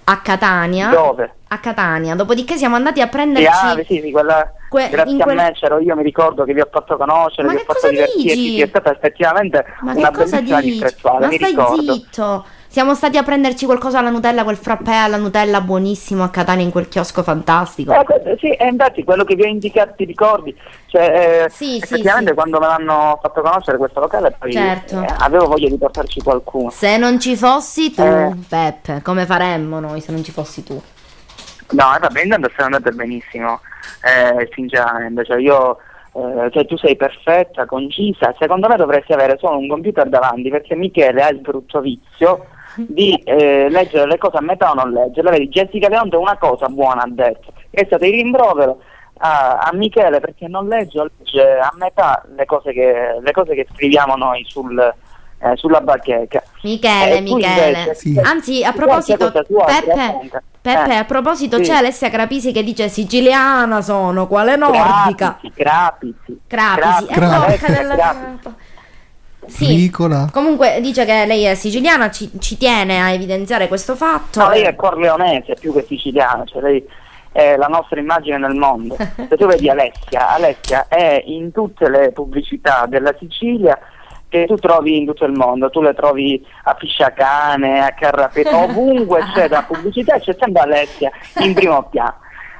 a Catania. Dove? A Catania. Dopodiché siamo andati a Sì, prenderci... ah, sì, sì, quella, que- grazie in a me c'ero io, mi ricordo che vi ho fatto conoscere, Ma vi ho fatto sì, è stata effettivamente Ma una bellissima dici? distrettuale, Ma mi stai ricordo. zitto. Siamo stati a prenderci qualcosa alla Nutella, quel frappè alla Nutella buonissimo a Catania in quel chiosco fantastico. Eh, que- sì, e infatti quello che vi ho indicato, ti ricordi? Cioè, eh, Sì, sì, effettivamente sì. quando me l'hanno fatto conoscere questo locale, poi Certo. eh, avevo voglia di portarci qualcuno. Se non ci fossi tu, Eh. Peppe, come faremmo noi se non ci fossi tu? No, eh, vabbè, intanto stai andando benissimo, eh, sinceramente, cioè io, eh, cioè tu sei perfetta, concisa, secondo me dovresti avere solo un computer davanti perché Michele ha il brutto vizio di eh, leggere le cose a metà o non leggerle, vedi, Jessica Leonte una cosa buona ha detto, è stato il rimprovero a, a Michele perché non legge, legge a metà le cose che, le cose che scriviamo noi sul, eh, sulla bacheca. Michele, Eh, Michele. invece- Sì. Anzi, a proposito, tua, Peppe. Peppe, Eh, a proposito, sì. c'è Alessia Crapisi che dice siciliana sono, quale nordica? Crapisi, Crapisi. Crapisi, Crapisi. eh, porca della Crapisi. Sì. Ricola. Comunque dice che lei è siciliana, ci, ci tiene a evidenziare questo fatto. No, lei è corleonese più che siciliana, cioè lei è la nostra immagine nel mondo. Se tu vedi Alessia, Alessia è in tutte le pubblicità della Sicilia che tu trovi in tutto il mondo, tu le trovi a Pisciacane, a Carrapeto, ovunque c'è da pubblicità c'è sempre Alessia in primo piano.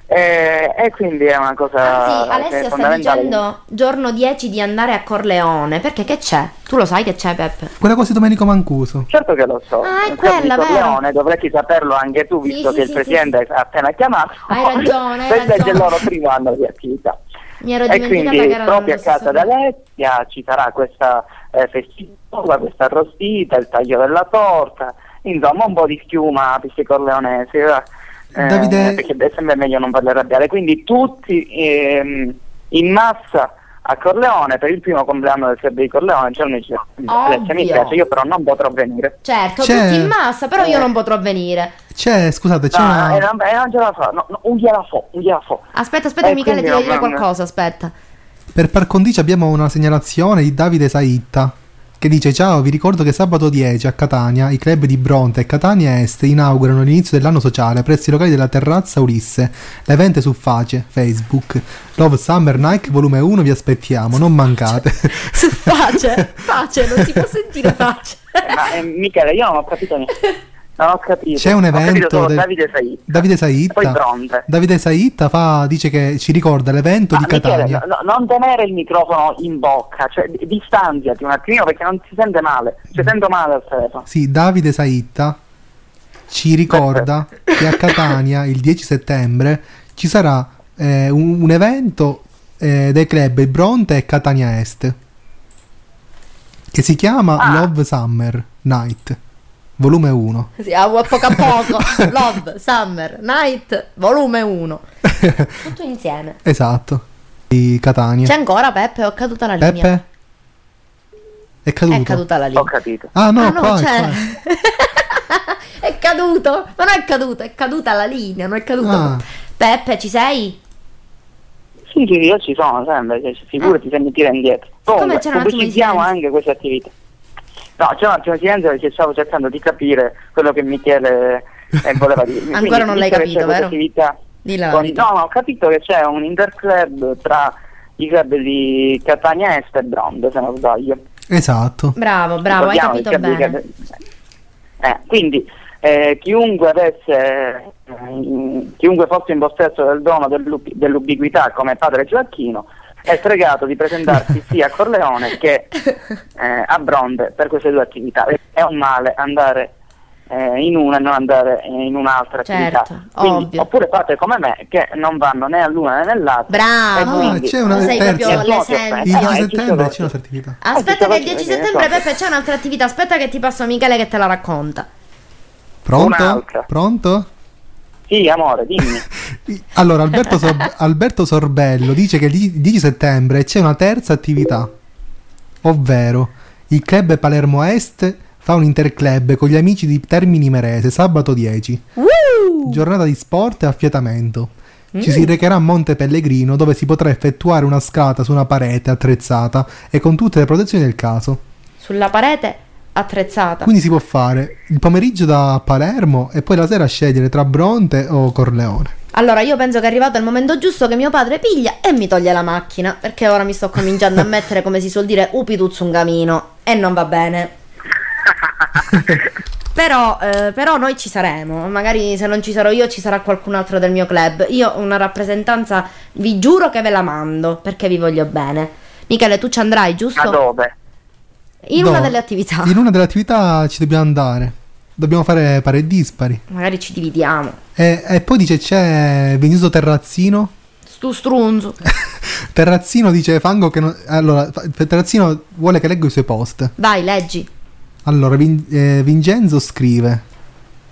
Eh, e quindi è una cosa Anzi, che è Alessia sta dicendo giorno 10 di andare a Corleone. Perché che c'è? Tu lo sai che c'è, Peppe? Quella cosa di Domenico Mancuso. Certo che lo so. Ah, è Il di quella, vero? Corleone, dovresti saperlo anche tu, Sì, visto sì, che il sì, presidente ha appena chiamato. Hai ragione, hai Questo è ragione. il loro primo anno di attività. Mi ero E quindi proprio a casa d'Alessia ci sarà questa eh, festività, questa arrostita, il taglio della torta, insomma un po' di schiuma a Pisci Corleonesi. va. Eh, Davide- Perché è sempre meglio non farle arrabbiare. Quindi tutti ehm, in massa a Corleone per il primo compleanno del Sebbe di Corleone. Cioè, noi ci- Alessia mi piace, io però non potrò venire. Certo, C'è- tutti in massa, però io Eh. non potrò venire. C'è, scusate, c'è No, una... eh, non, eh, non ce la fa, no, no, un gliela fo, un gliela fo. Aspetta, aspetta, Eh, Michele, ti devo dire qualcosa, aspetta. Per par condicio abbiamo una segnalazione di Davide Saitta che dice ciao vi ricordo che sabato 10 a Catania i club di Bronte e Catania Est inaugurano l'inizio dell'anno sociale presso i locali della terrazza Ulisse l'evento è su Face Facebook Love Summer Nike volume 1 vi aspettiamo non mancate Su pace, pace, non si può sentire pace. Ma eh, Michele, io non ho capito niente. Non ho capito. c'è un evento de- Davide Saitta. Davide E Poi Saitta Bronte. Davide Saitta fa, dice che ci ricorda l'evento Ma di Michele, Catania no- no- non tenere il microfono in bocca, cioè di- distanziati un attimino perché non si sente male. Ci sento male al telefono. Sì, Davide Saitta ci ricorda che a Catania il 10 settembre ci sarà eh, un, un evento eh, dei club Il Bronte e Catania Est che si chiama Ah. Love Summer Night volume 1 Sì, a poco a poco. Love, Summer, Night, volume 1. Tutto insieme. esatto di Catania C'è ancora Peppe? Ho caduta la linea. Peppe è caduto È caduta la linea. Ho capito. ah no, ah no, qua, c'è. qua. è caduto. Ma non è caduto, è caduta la linea, non è caduto. Ah. Peppe, ci sei? Sì, sì, io ci sono sempre, cioè, figurati se mi tira indietro. Comunque, pubblicizziamo anche queste attività. No, c'è un attimo di silenzio perché stavo cercando di capire quello che Michele eh, voleva dirmi. Ancora Quindi, non l'hai capito, vero? la con-. No, no, ho capito che c'è un interclub tra i club di Catania Est e Bronte, se non sbaglio. esatto Bravo, bravo, hai capito bene. di Eh, quindi eh, chiunque avesse eh, chiunque fosse in possesso del dono dell'ubi- dell'ubiquità come padre Gioacchino è pregato di presentarsi sia a Corleone che eh, a Bronte per queste due attività. È un male andare eh, in una e non andare in un'altra Certo, attività. Quindi, ovvio. oppure fate come me che non vanno né all'una né all'altra. Bravo. Ah, quindi- c'è una terza. Eh. Il eh, 10 è settembre giusto c'è un'altra attività. Aspetta che il 10 Eh, settembre. Peppe, c'è un'altra attività. Aspetta che ti passo Michele che te la racconta. Pronto? Un'altra. Pronto? Sì, amore, dimmi. Allora, Alberto, Sor- Alberto Sorbello dice che il 10 settembre c'è una terza attività, ovvero il club Palermo Est fa un interclub con gli amici di Termini Merese sabato 10. Giornata di sport e affiatamento. Ci si recherà a Monte Pellegrino dove si potrà effettuare una scalata su una parete attrezzata e con tutte le protezioni del caso. Sulla parete attrezzata. Quindi si può fare il pomeriggio da Palermo e poi la sera scegliere tra Bronte o Corleone. Allora, io penso che è arrivato il momento giusto che mio padre piglia e mi toglie la macchina. Perché ora mi sto cominciando a mettere, come si suol dire, upituzzo un camino. E non va bene. Però, eh, però noi ci saremo. Magari se non ci sarò io, ci sarà qualcun altro del mio club. Io una rappresentanza, vi giuro che ve la mando perché vi voglio bene. Michele, tu ci andrai, Ma giusto? dove? In No, una delle attività. In una delle attività ci dobbiamo andare. Dobbiamo fare pari e dispari. Magari ci dividiamo. E, e poi dice c'è Veniso Terrazzino. Stu strunzo. Terrazzino dice Fango che non... Allora, Terrazzino vuole che leggo i suoi post. Vai, leggi. Allora, Vin- eh, Vincenzo scrive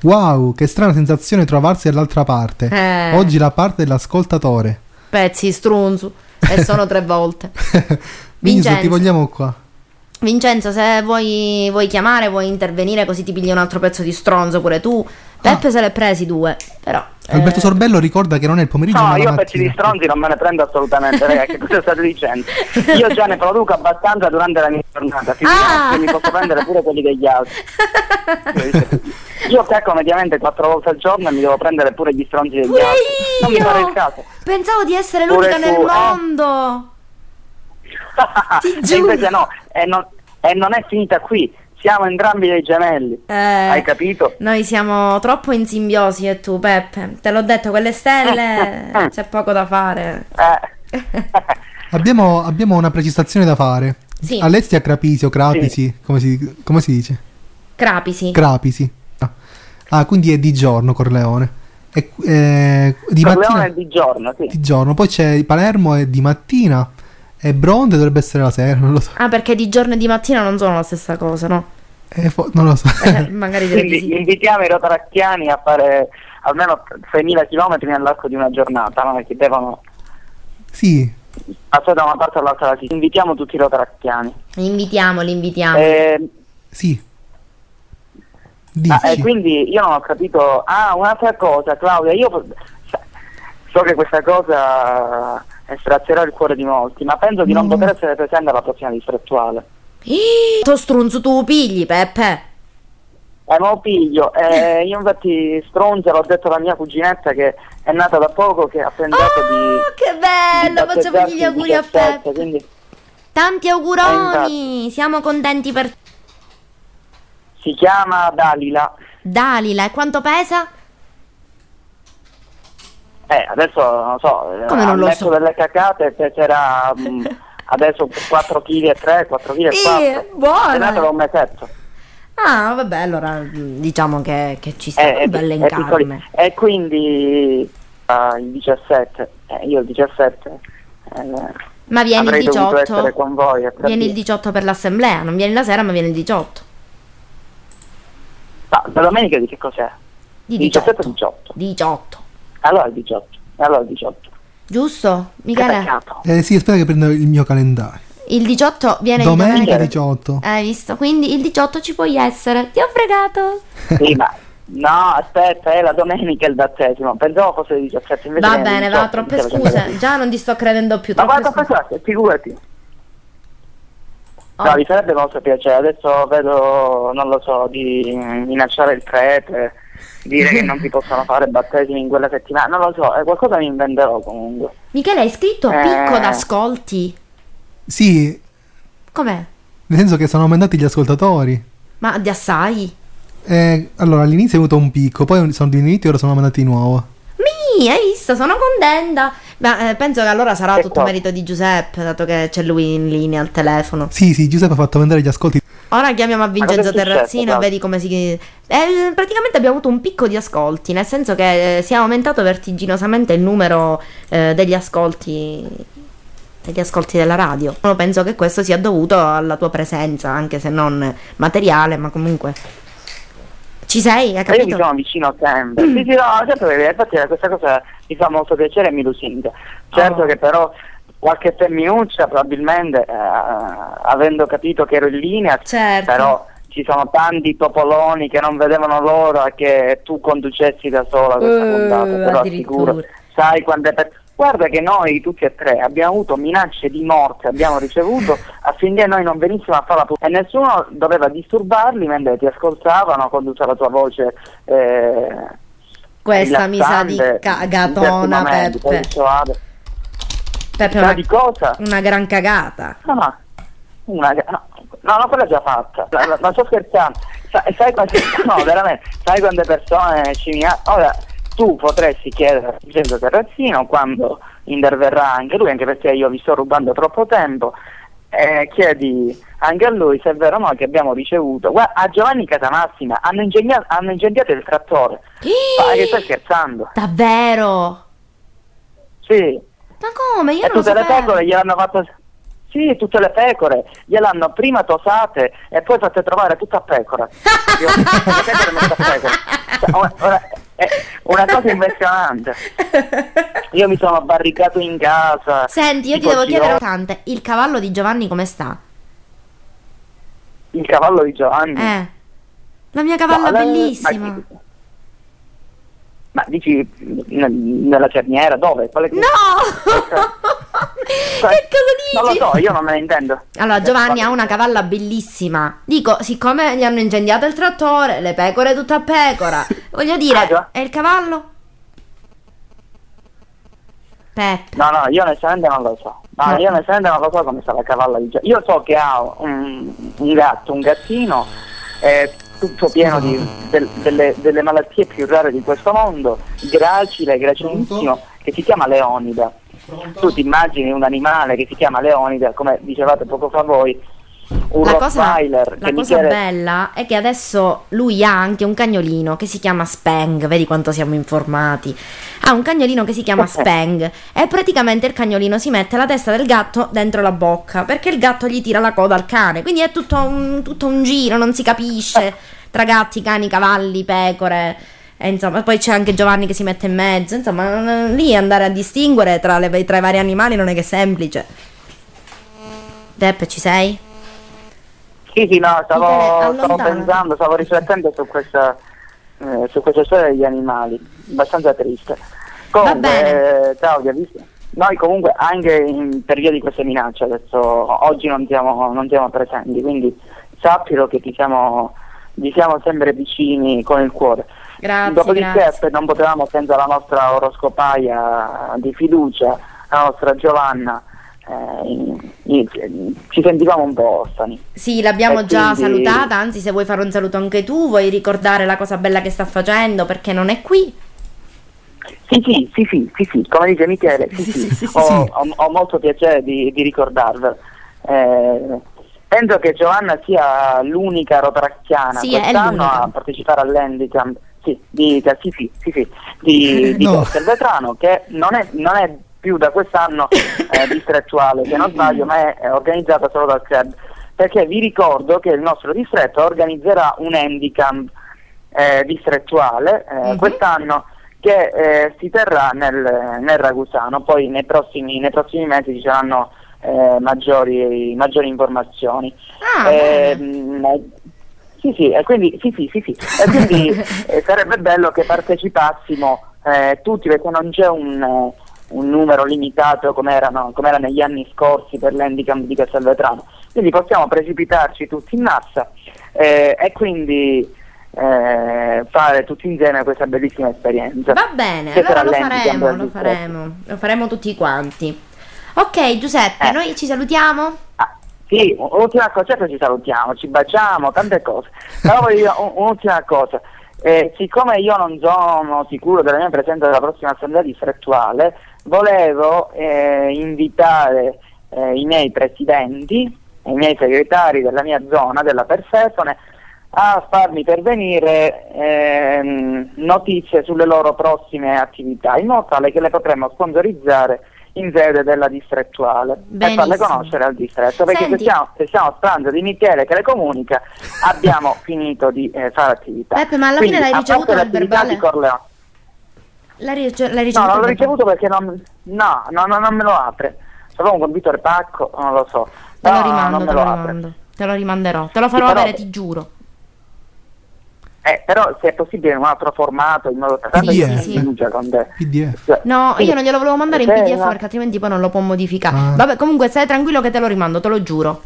Wow, che strana sensazione trovarsi dall'altra parte. Eh. Oggi la parte dell'ascoltatore. Pezzi, strunzo. E sono tre volte. Vincenzo, Vincenzo. ti vogliamo qua. Vincenzo, se vuoi, vuoi chiamare, vuoi intervenire così ti pigli un altro pezzo di stronzo pure tu. Peppe se l'è presi due, però... Alberto eh, Sorbello ricorda che non è il pomeriggio No, io pezzi di stronzi non me ne prendo assolutamente, raga, che cosa state dicendo? Io già ne produco abbastanza durante la mia giornata, Ah! che mi posso prendere pure quelli degli altri. Io cacco mediamente quattro volte al giorno e mi devo prendere pure gli stronzi degli Pure altri. Non mi pare il io! caso. Pensavo di essere Pure l'unica nel tu, eh? Mondo. Ti e giuro. invece no, e non, e non è finita qui, siamo entrambi dei gemelli. Eh, Hai capito? Noi siamo troppo in simbiosi e tu, Peppe. Te l'ho detto, quelle stelle c'è poco da fare. Eh. Abbiamo, abbiamo una precisazione da fare. Sì. Alessia Crapisi o Crapisi, come, si, come si dice? Crapisi. Crapisi. Ah, quindi è di giorno Corleone. E, eh, di Corleone mattina è di giorno, sì. di giorno, poi c'è Palermo è di mattina e Bronte dovrebbe essere la sera, non lo so. Ah, perché di giorno e di mattina non sono la stessa cosa, no? Eh, fo- non lo so. Eh, magari Quindi sì. invitiamo i rotaracchiani a fare almeno 6.000 km nell'arco di una giornata, no? Perché devono sì, passare da una parte all'altra della città. Invitiamo tutti i rotaracchiani. Invitiamoli, invitiamo. Eh, sì. ah, Dici. e quindi io non ho capito. Ah, un'altra cosa, Claudia, io so che questa cosa strazierà il cuore di molti, ma penso di non poter essere presente alla prossima distrettuale. Ih, To stronzo tu pigli, Peppe. Eh, ma lo piglio, eh, io infatti stronza l'ho detto alla mia cuginetta che è nata da poco, che ha pensato di... Oh, che di bello! Facciamogli battezzarsi gli auguri a 17, Peppe. Quindi Tanti Eh, auguroni! Siamo contenti per si chiama Dalila. Dalila. E quanto pesa? Eh, adesso non so, Come non lo so? delle cacate peserà mm, adesso 4 kg e 3, 4 kg e 4. Sì, buona. È nata da un mesetto. Ah, vabbè, allora mm, diciamo che, che ci sta Eh, è, belle in è piccoli- carne. E quindi ah, il 17, eh, io il 17 eh, Ma vieni il avrei dovuto 18? essere con voi. Vieni il capire. 18 per l'assemblea, non vieni la sera, ma vieni il 18. Ma la domenica di che cos'è? Di 17 18. 18. 18. Allora il 18. Allora il 18. Giusto? Che Michele? Eh, sì, aspetta che prendo il mio calendario. Il 18 viene il Domenica domenica. 18. Hai visto? Quindi il 18 ci puoi essere. Ti ho fregato. Sì, ma no, aspetta, è la domenica il battesimo. Pensavo fosse il 17. Invece Va bene, 18, va, troppe scuse. Già non ti sto credendo più. Ma guarda questa, figurati. Oh. No, mi farebbe molto piacere. Adesso vedo, non lo so, di minacciare il prete, dire che non si possono fare battesimi in quella settimana. Non lo so, è qualcosa mi inventerò comunque. Michele, hai scritto Eh. picco d'ascolti? Sì, Com'è? nel senso che sono aumentati gli ascoltatori. Ma di assai? Eh, allora, all'inizio è avuto un picco, poi sono diminuiti e ora sono aumentati di nuovo. Mi, hai visto? Sono contenta. Ma eh, penso che allora sarà tutto merito di Giuseppe, dato che c'è lui in linea al telefono. Sì, sì, Giuseppe ha fatto aumentare gli ascolti Ora chiamiamo a Vincenzo Terrazzino e vedi come si. Eh, praticamente abbiamo avuto un picco di ascolti, nel senso che eh, si è aumentato vertiginosamente il numero eh, degli ascolti. Degli ascolti della radio. Io penso che questo sia dovuto alla tua presenza, anche se non materiale, ma comunque. Ci sei? Hai E io mi capito? sono vicino sempre. sì, sì, no, certo che infatti questa cosa mi fa molto piacere e mi lusinga. Certo Oh. che però qualche femminuccia probabilmente, eh, avendo capito che ero in linea, Certo. però ci sono tanti topoloni che non vedevano l'ora che tu conducessi da sola questa Eh, puntata, però assicuro. Sai quante per- Guarda che noi tutti e tre abbiamo avuto minacce di morte, abbiamo ricevuto affinché noi non venissimo a fare la puntata e nessuno doveva disturbarli mentre ti ascoltavano con tutta la tua voce eh, Questa mi sa di cagatona, Peppe. Peppe, una, di cosa? una gran cagata. No, no, una, no, no, no, quella è già fatta, non sto scherzando, sai, sai quante, no, veramente, sai quante persone ci mi... Ora, tu potresti chiedere a Vincenzo Terrazzino quando interverrà anche lui, anche perché io vi sto rubando troppo tempo, eh, chiedi anche a lui se è vero o no che abbiamo ricevuto, guarda, a Giovanni Casamassima hanno hanno incendiato il trattore, ma che stai scherzando? Davvero? Sì, Ma come? Io e non tutte le pecore gliel'hanno fatto. Sì, tutte le pecore gliel'hanno prima tosate e poi fatte trovare tutta pecora. Le pecore messe a pecora. Cioè, una- è una cosa impressionante. Io mi sono barricato in casa. Senti, io ti devo chiedere Giro- tante. Il cavallo di Giovanni come sta? Il cavallo di Giovanni. Eh. La mia cavalla No, la- bellissima. Ma, ma dici nella cerniera? Dove? Quale No! Cioè, che cosa Non dici? lo so, io non me ne intendo. Allora, Giovanni ha una cavalla bellissima. Dico, siccome gli hanno incendiato il trattore, le pecore tutte a pecora. Voglio Ah, dire, già. e il cavallo? Peppe. No, no, io onestamente non lo so. No, No. io onestamente non lo so come sta la cavalla di Giovanni. Io so che ha un, un gatto, un gattino, è tutto pieno di, del- delle, delle malattie più rare di questo mondo, gracile, gracilissimo, che si chiama Leonida. Tu ti immagini un animale che si chiama Leonida, come dicevate poco fa voi, un La cosa, la cosa Michele- bella è che adesso lui ha anche un cagnolino che si chiama Spang, vedi quanto siamo informati. Ha un cagnolino che si chiama Spang e praticamente il cagnolino si mette la testa del gatto dentro la bocca perché il gatto gli tira la coda al cane. Quindi è tutto un, tutto un giro, non si capisce tra gatti, cani, cavalli, pecore. E insomma, poi c'è anche Giovanni che si mette in mezzo. Insomma, lì andare a distinguere tra, le- tra i vari animali non è che è semplice. Peppe, ci sei? Sì, sì, no, stavo, stavo pensando, stavo riflettendo su questa, eh, su questa storia degli animali, abbastanza triste. Comunque, eh, Claudia, visto- noi comunque anche in, per via di queste minacce adesso, oggi non siamo, non siamo presenti, quindi sappilo che ti siamo, ti siamo sempre vicini con il cuore. Grazie, Dopodiché grazie. non potevamo senza la nostra oroscopaia di fiducia, la nostra Giovanna, eh, ci sentivamo un po' orfani. Sì, l'abbiamo E già quindi- salutata, anzi se vuoi fare un saluto anche tu, vuoi ricordare la cosa bella che sta facendo perché non è qui. Sì, sì, sì, sì, sì, sì, come dice Michele, sì, Sì, ho, ho- ho molto piacere di, di ricordarvelo. Eh, penso che Giovanna sia l'unica rotaracchiana Sì, quest'anno a partecipare all'handicap sì, di, sì, sì, sì, sì, di, di No. Castelvetrano, che non è, non è più da quest'anno eh, distrettuale, se non sbaglio, ma è, è organizzata solo dal club. Perché vi ricordo che il nostro distretto organizzerà un handicap eh, distrettuale eh, Mhm. quest'anno che eh, si terrà nel, nel Ragusano, poi nei prossimi, nei prossimi mesi ci saranno eh, maggiori, maggiori informazioni. Ah, Eh, bene. mh, sì, sì, e quindi, sì, sì, sì, sì. E quindi eh, sarebbe bello che partecipassimo eh, tutti perché non c'è un, eh, un numero limitato come, erano, come era negli anni scorsi per l'handicap di Castelvetrano. Quindi possiamo precipitarci tutti in massa eh, e quindi eh, fare tutti insieme questa bellissima esperienza. Va bene, allora lo faremo, lo faremo, lo faremo tutti quanti. Ok, Giuseppe, Eh. noi ci salutiamo? Ah, sì, un'ultima cosa, certo ci salutiamo, ci baciamo, tante cose. Però voglio dire un- un'ultima cosa. Eh, siccome io non sono sicuro della mia presenza alla prossima assemblea distrettuale, volevo eh, invitare eh, i miei presidenti i miei segretari della mia zona, della Persefone, a farmi pervenire ehm, notizie sulle loro prossime attività, in modo tale che le potremmo sponsorizzare in sede della distrettuale e Benissimo. farle conoscere al distretto, perché se Senti. stiamo, se stiamo sperando di Michele che le comunica, abbiamo finito di eh, fare attività. Peppe, ma alla Quindi, fine l'hai a ricevuto l'attività verbale? di Corleone. L'hai, rice- l'hai No, non l'ho ricevuto perché non, no, no, no, non me lo apre. Sarà un computer pacco, non lo so. Te lo rimando, te lo rimando. Te lo rimanderò. Te lo farò Sì, però- avere, ti giuro. Eh, però se è possibile in un altro formato, in modo tanto io mi PDF. fiducia con te. PDF. Cioè, No, io non glielo volevo mandare in PDF no- perché altrimenti poi non lo può modificare. Ah. Vabbè, comunque stai tranquillo che te lo rimando, te lo giuro.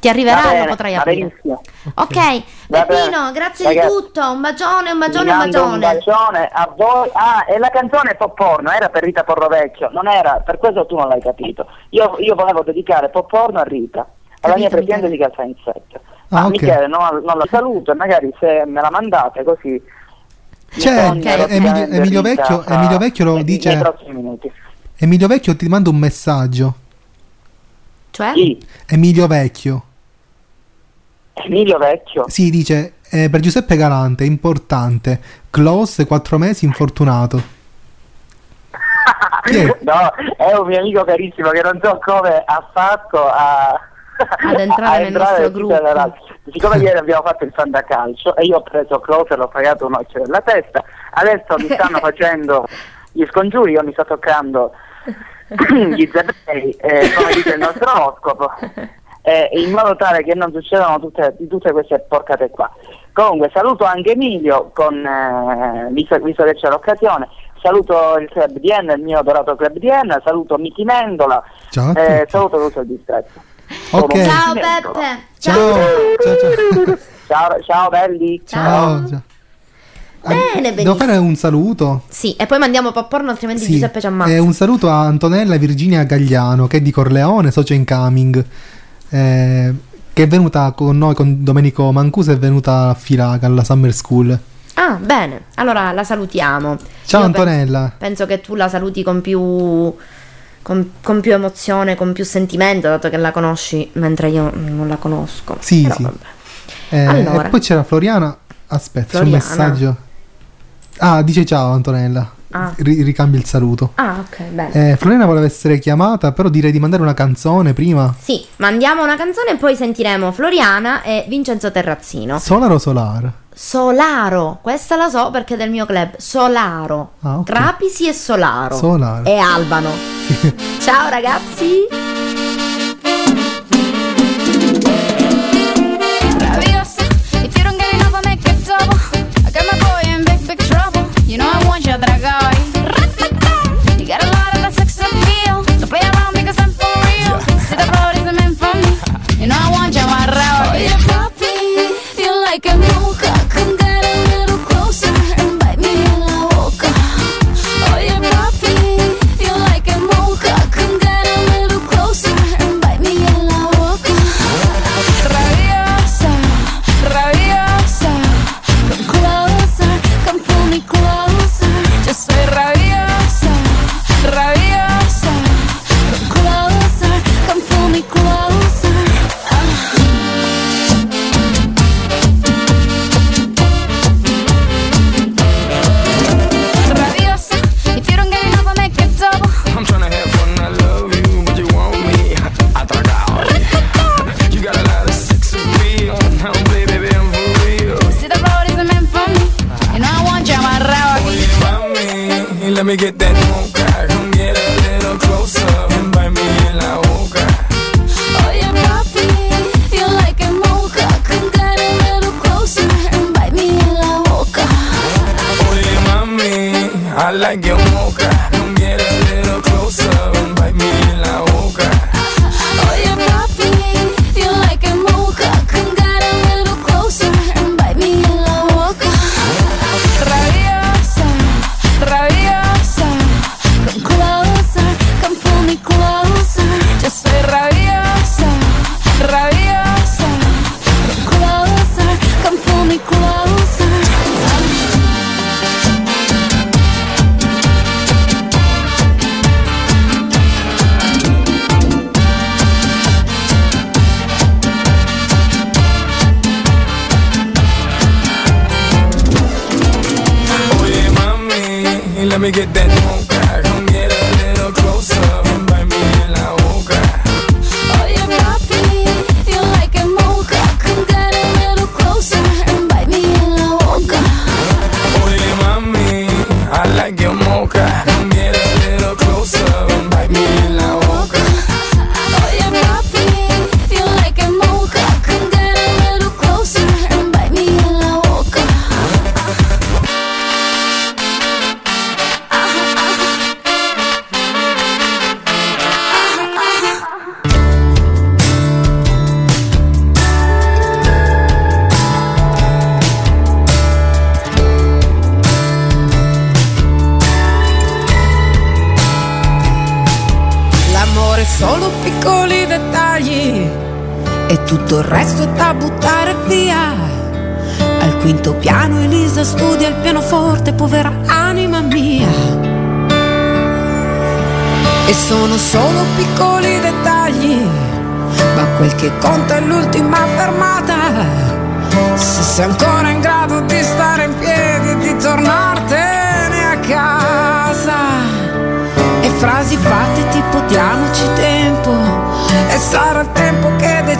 Ti arriverà e lo potrai aprire. benissimo. Ok, Peppino, grazie Ragazzi, di tutto. Un bacione, un bacione, un mando un bacione. bacione a voi. Ah, e la canzone Pop Porno era per Rita Porrovecchio, non era, per questo tu non l'hai capito. Io, io volevo dedicare Pop Porno a Rita, alla Capito, mia presidente di Casa Insetto. Ah, Ma ok. Michele non, non la saluto e magari se me la mandate così. sogno Emilio- Emilio Vecchio- Emilio Vecchio lo nei- dice- Nei prossimi minuti. Emilio Vecchio ti manda un messaggio. Cioè? Chi? Emilio Vecchio. Emilio Vecchio. Sì, dice eh, per Giuseppe Galante, importante. Close, quattro mesi, infortunato. No, è un mio amico carissimo che non so come ha fatto a, Ad entrare a nel nostro sito della gruppo. Siccome ieri abbiamo fatto il fantacalcio e io ho preso Close e l'ho pagato un occhio della testa, adesso mi stanno facendo gli scongiuri, io mi sto toccando gli zebrei, eh, come dice il nostro oroscopo, eh, in modo tale che non succedano tutte, tutte queste porcate qua. Comunque saluto anche Emilio, con, eh, visto, visto che c'è l'occasione, saluto il club DN, il mio adorato club DN, saluto Miki Mendola, Ciao a eh, tutti. saluto tutto il distretto. Ok. Sono Ciao. Peppe. Ciao. Ciao, ciao. Ciao, ciao belli. Ciao. ciao. Bene, Devo benissimo. fare un saluto. Sì, e poi mandiamo pop porno altrimenti Sì, Giuseppe ci ammazza. eh, un saluto a Antonella Virginia Gagliano, che è di Corleone, socio incoming, eh, che è venuta con noi, con Domenico Mancuso, è venuta a Filaga, alla Summer School. Ah, bene. Allora la salutiamo. Ciao Io Antonella. Penso, penso che tu la saluti con più con, con più emozione, con più sentimento, dato che la conosci mentre io non la conosco. Sì, Però sì. Eh, Allora. E poi c'era Floriana. Aspetta, c'è un Floriana. messaggio. Ah, dice ciao Antonella. Ah. Ri- ricambia il saluto. Ah, ok, bene. Eh, Floriana voleva essere chiamata, però direi di mandare una canzone prima. Sì, mandiamo una canzone e poi sentiremo Floriana e Vincenzo Terrazzino. Solar o Solar? Solaro, questa la so perché è del mio club. Solaro. Ah, ok. Trapisi e Solaro. Solaro. E Albano. Ciao ragazzi. You don't get enough, I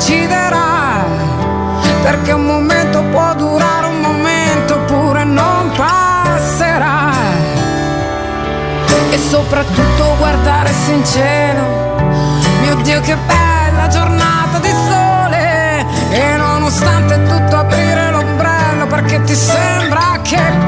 deciderà, perché un momento può durare un momento oppure non passerà. E soprattutto guardarsi in cielo, mio Dio che bella giornata di sole, e nonostante tutto aprire l'ombrello perché ti sembra che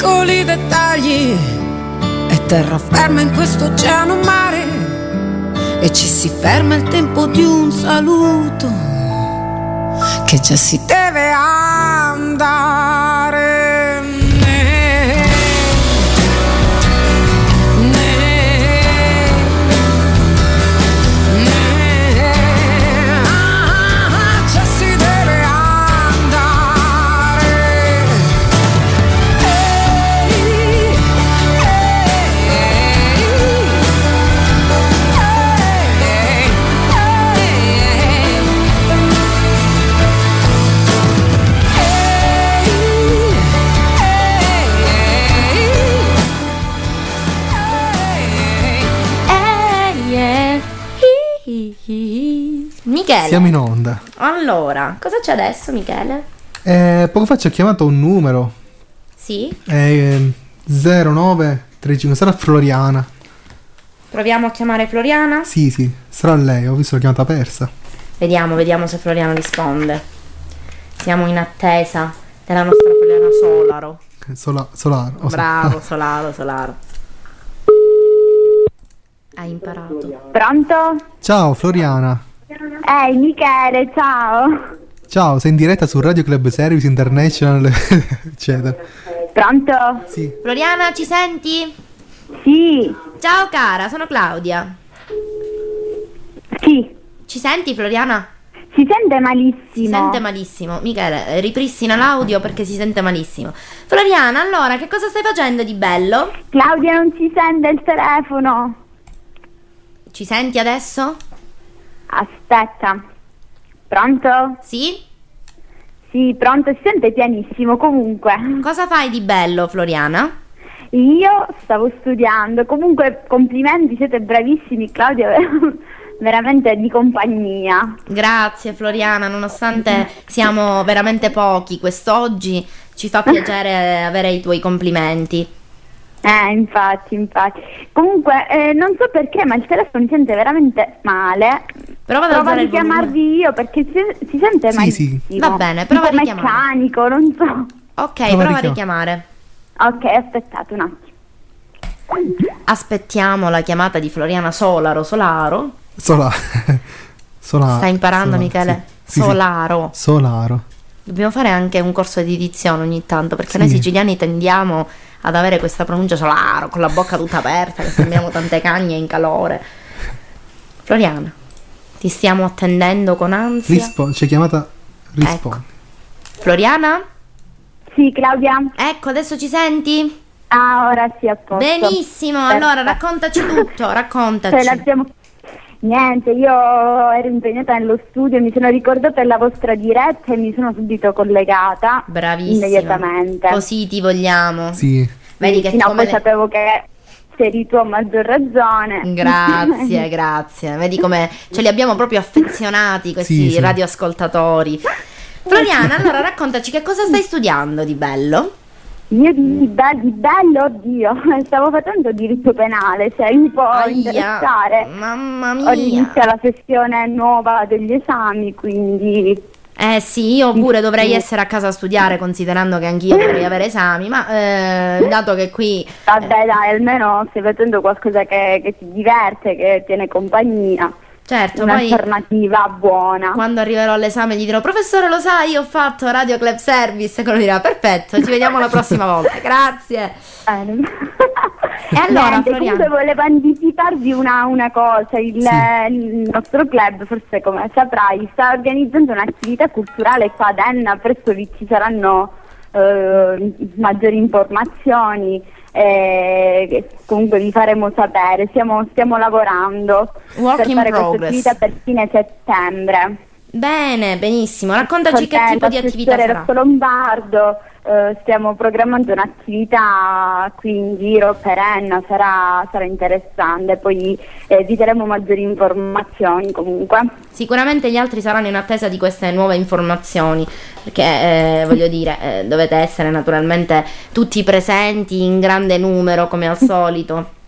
piccoli dettagli. È terraferma in questo oceano mare. E ci si ferma il tempo di un saluto che già si deve Siamo in onda. Allora, cosa c'è adesso, Michele? Eh, poco fa ci ha chiamato un numero. Sì. Eh, 0935, sarà Floriana. Proviamo a chiamare Floriana? Sì, sì, sarà lei, ho visto la chiamata persa. Vediamo, vediamo se Floriana risponde. Siamo in attesa della nostra Floriana Solaro. Eh, Sola, solaro. Oh, Bravo, Solaro, Solaro. Hai imparato. Pronto? Ciao Floriana. Ehi Michele, ciao. Ciao, sei in diretta su Radio Club Service International, eccetera. Pronto? Sì. Floriana, ci senti? Sì. Ciao cara, sono Claudia. Sì. Ci senti Floriana? Si sente malissimo. Si sente malissimo. Michele, eh, ripristina l'audio perché si sente malissimo. Floriana, allora, che cosa stai facendo di bello? Claudia non si sente il telefono. Ci senti adesso? Aspetta. Pronto? Sì? Sì, pronto, si sente pianissimo comunque. Cosa fai di bello, Floriana? Io stavo studiando, comunque complimenti, siete bravissimi Claudia, veramente di compagnia. Grazie Floriana, nonostante siamo veramente pochi quest'oggi, ci fa piacere avere i tuoi complimenti. Eh, infatti, infatti. Comunque, eh, non so perché, ma il telefono si sente veramente male. Prova ad Prova alzare a richiamarvi io perché si, si sente Sì, malissimo. sì. Va bene, prova a richiamare. meccanico, non so. Ok, Prova a prova a richiam- richiamare. Ok, aspettate un attimo. Aspettiamo la chiamata di Floriana Solaro. Solaro? Sola. Sola. Stai imparando, Sola- Michele? sì. Sì, sì. Solaro. Solaro. Dobbiamo fare anche un corso di dizione ogni tanto, perché noi Sì. siciliani tendiamo ad avere questa pronuncia solaro, con la bocca tutta aperta, che sembriamo tante cagne in calore. Floriana, ti stiamo attendendo con ansia. Rispo- c'è chiamata. Rispondi. Floriana? Sì, Claudia? Ecco, adesso ci senti? Ah, ora sì, a posto. Benissimo, allora Perfetto. raccontaci tutto, Ce raccontaci. l'abbiamo- Niente, io ero impegnata nello studio, mi sono ricordata della vostra diretta e mi sono subito collegata Bravissima. immediatamente. Così ti vogliamo. Sì. Vedi che Sì, no, come poi le- sapevo che eri tu a maggior ragione. Grazie, grazie. Vedi come ce li abbiamo proprio affezionati questi Sì, sì. radioascoltatori. Floriana, allora raccontaci che cosa stai studiando di bello? Io di, be- di bello, oddio, stavo facendo diritto penale, se mi può Aia, interessare. Mamma Ho mia. inizia la sessione nuova degli esami, quindi Eh sì, io pure dovrei essere a casa a studiare considerando che anch'io dovrei avere esami, ma eh, dato che qui vabbè dai, almeno stai facendo qualcosa che, che ti diverte, che tiene compagnia, certo, un'alternativa buona. quando arriverò all'esame gli dirò professore lo sai, io ho fatto Radio Club Service e quello dirà perfetto, ci vediamo la prossima volta, grazie. Bene. E allora, Niente, Floriana? comunque volevo anticiparvi una, una cosa, il, il nostro club, forse come saprai, sta organizzando un'attività culturale qua ad Enna, presto vi ci saranno eh, maggiori informazioni e che comunque vi faremo sapere, stiamo, stiamo lavorando Work per fare questa progress. attività per fine settembre. Bene, benissimo, raccontaci che tipo di attività sarà. Rocco Lombardo, eh, stiamo programmando un'attività qui in giro per Enna, sarà, sarà interessante, poi eh, vi daremo maggiori informazioni comunque. Sicuramente gli altri saranno in attesa di queste nuove informazioni, perché eh, voglio dire, eh, dovete essere naturalmente tutti presenti in grande numero come al solito.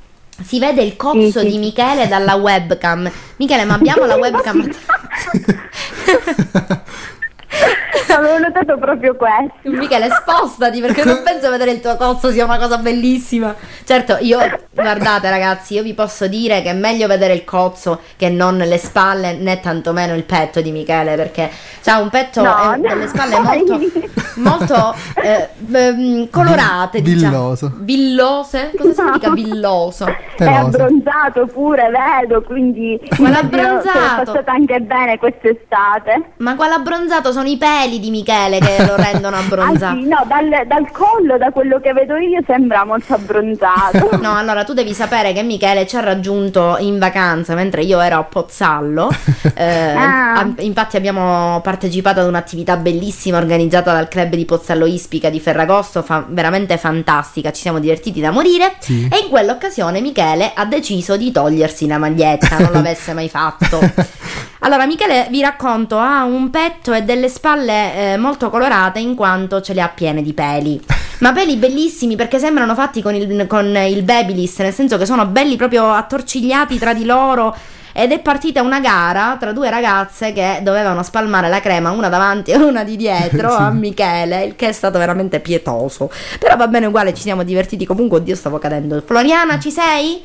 Si vede il cozzo Sì, sì. di Michele dalla webcam. Michele, ma abbiamo la webcam? Avevo notato proprio questo. Michele, spostati perché non penso vedere il tuo cozzo sia una cosa bellissima. Certo, io, guardate ragazzi, io vi posso dire che è meglio vedere il cozzo che non le spalle né tantomeno il petto di Michele perché ha un petto No, e no, delle spalle molto, molto eh, ehm, colorate, Vi- diciamo. villoso. Villose? Cosa significa villoso? È abbronzato pure, vedo, quindi Quale immagino che abbronzato? è passata anche bene quest'estate. Ma quale abbronzato sono i peli di Michele che lo rendono Ah abbronzato? sì, no, dal, dal collo, da quello che vedo io, sembra molto abbronzato. No, allora tu devi sapere che Michele ci ha raggiunto in vacanza mentre io ero a Pozzallo. Eh, Ah. infatti abbiamo partecipato ad un'attività bellissima organizzata dal club di Pozzallo Ispica di Ferragosto, fa- veramente fantastica, ci siamo divertiti da morire. Sì. E in quell'occasione Michele ha deciso di togliersi la maglietta, non l'avesse mai fatto. Allora, Michele, vi racconto, ha un petto e delle spalle eh, molto colorate in quanto ce le ha piene di peli. Ma peli bellissimi perché sembrano fatti con il, con il babyliss, nel senso che sono belli proprio attorcigliati tra di loro. Ed è partita una gara tra due ragazze che dovevano spalmare la crema, una davanti e una di dietro Sì. a Michele, il che è stato veramente pietoso. Però va bene uguale, ci siamo divertiti comunque, oddio stavo cadendo. Floriana, ci sei?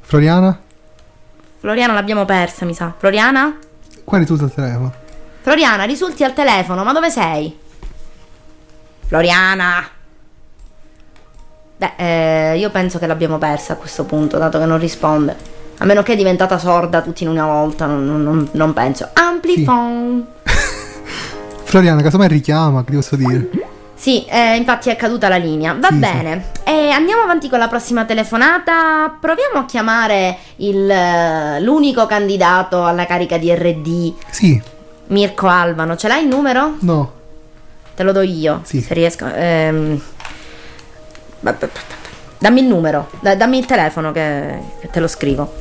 Floriana? Floriana l'abbiamo persa, mi sa. Floriana? Qua risulta il telefono. Floriana, risulti al telefono, ma dove sei? Floriana! Beh, eh, io penso che l'abbiamo persa a questo punto, dato che non risponde. A meno che è diventata sorda tutti in una volta, non, non- non- penso. Amplifon! Floriana, casomai richiama, che ti posso dire? Sì, eh, infatti è caduta la linea. Va Sì, bene. E andiamo avanti con la prossima telefonata. Proviamo a chiamare il, eh, l'unico candidato alla carica di RD, Sì, Mirko Alvano. Ce l'hai il numero? no. Te lo do io, Sì. se riesco. ehm. Dammi il numero, da- dammi il telefono che, che te lo scrivo.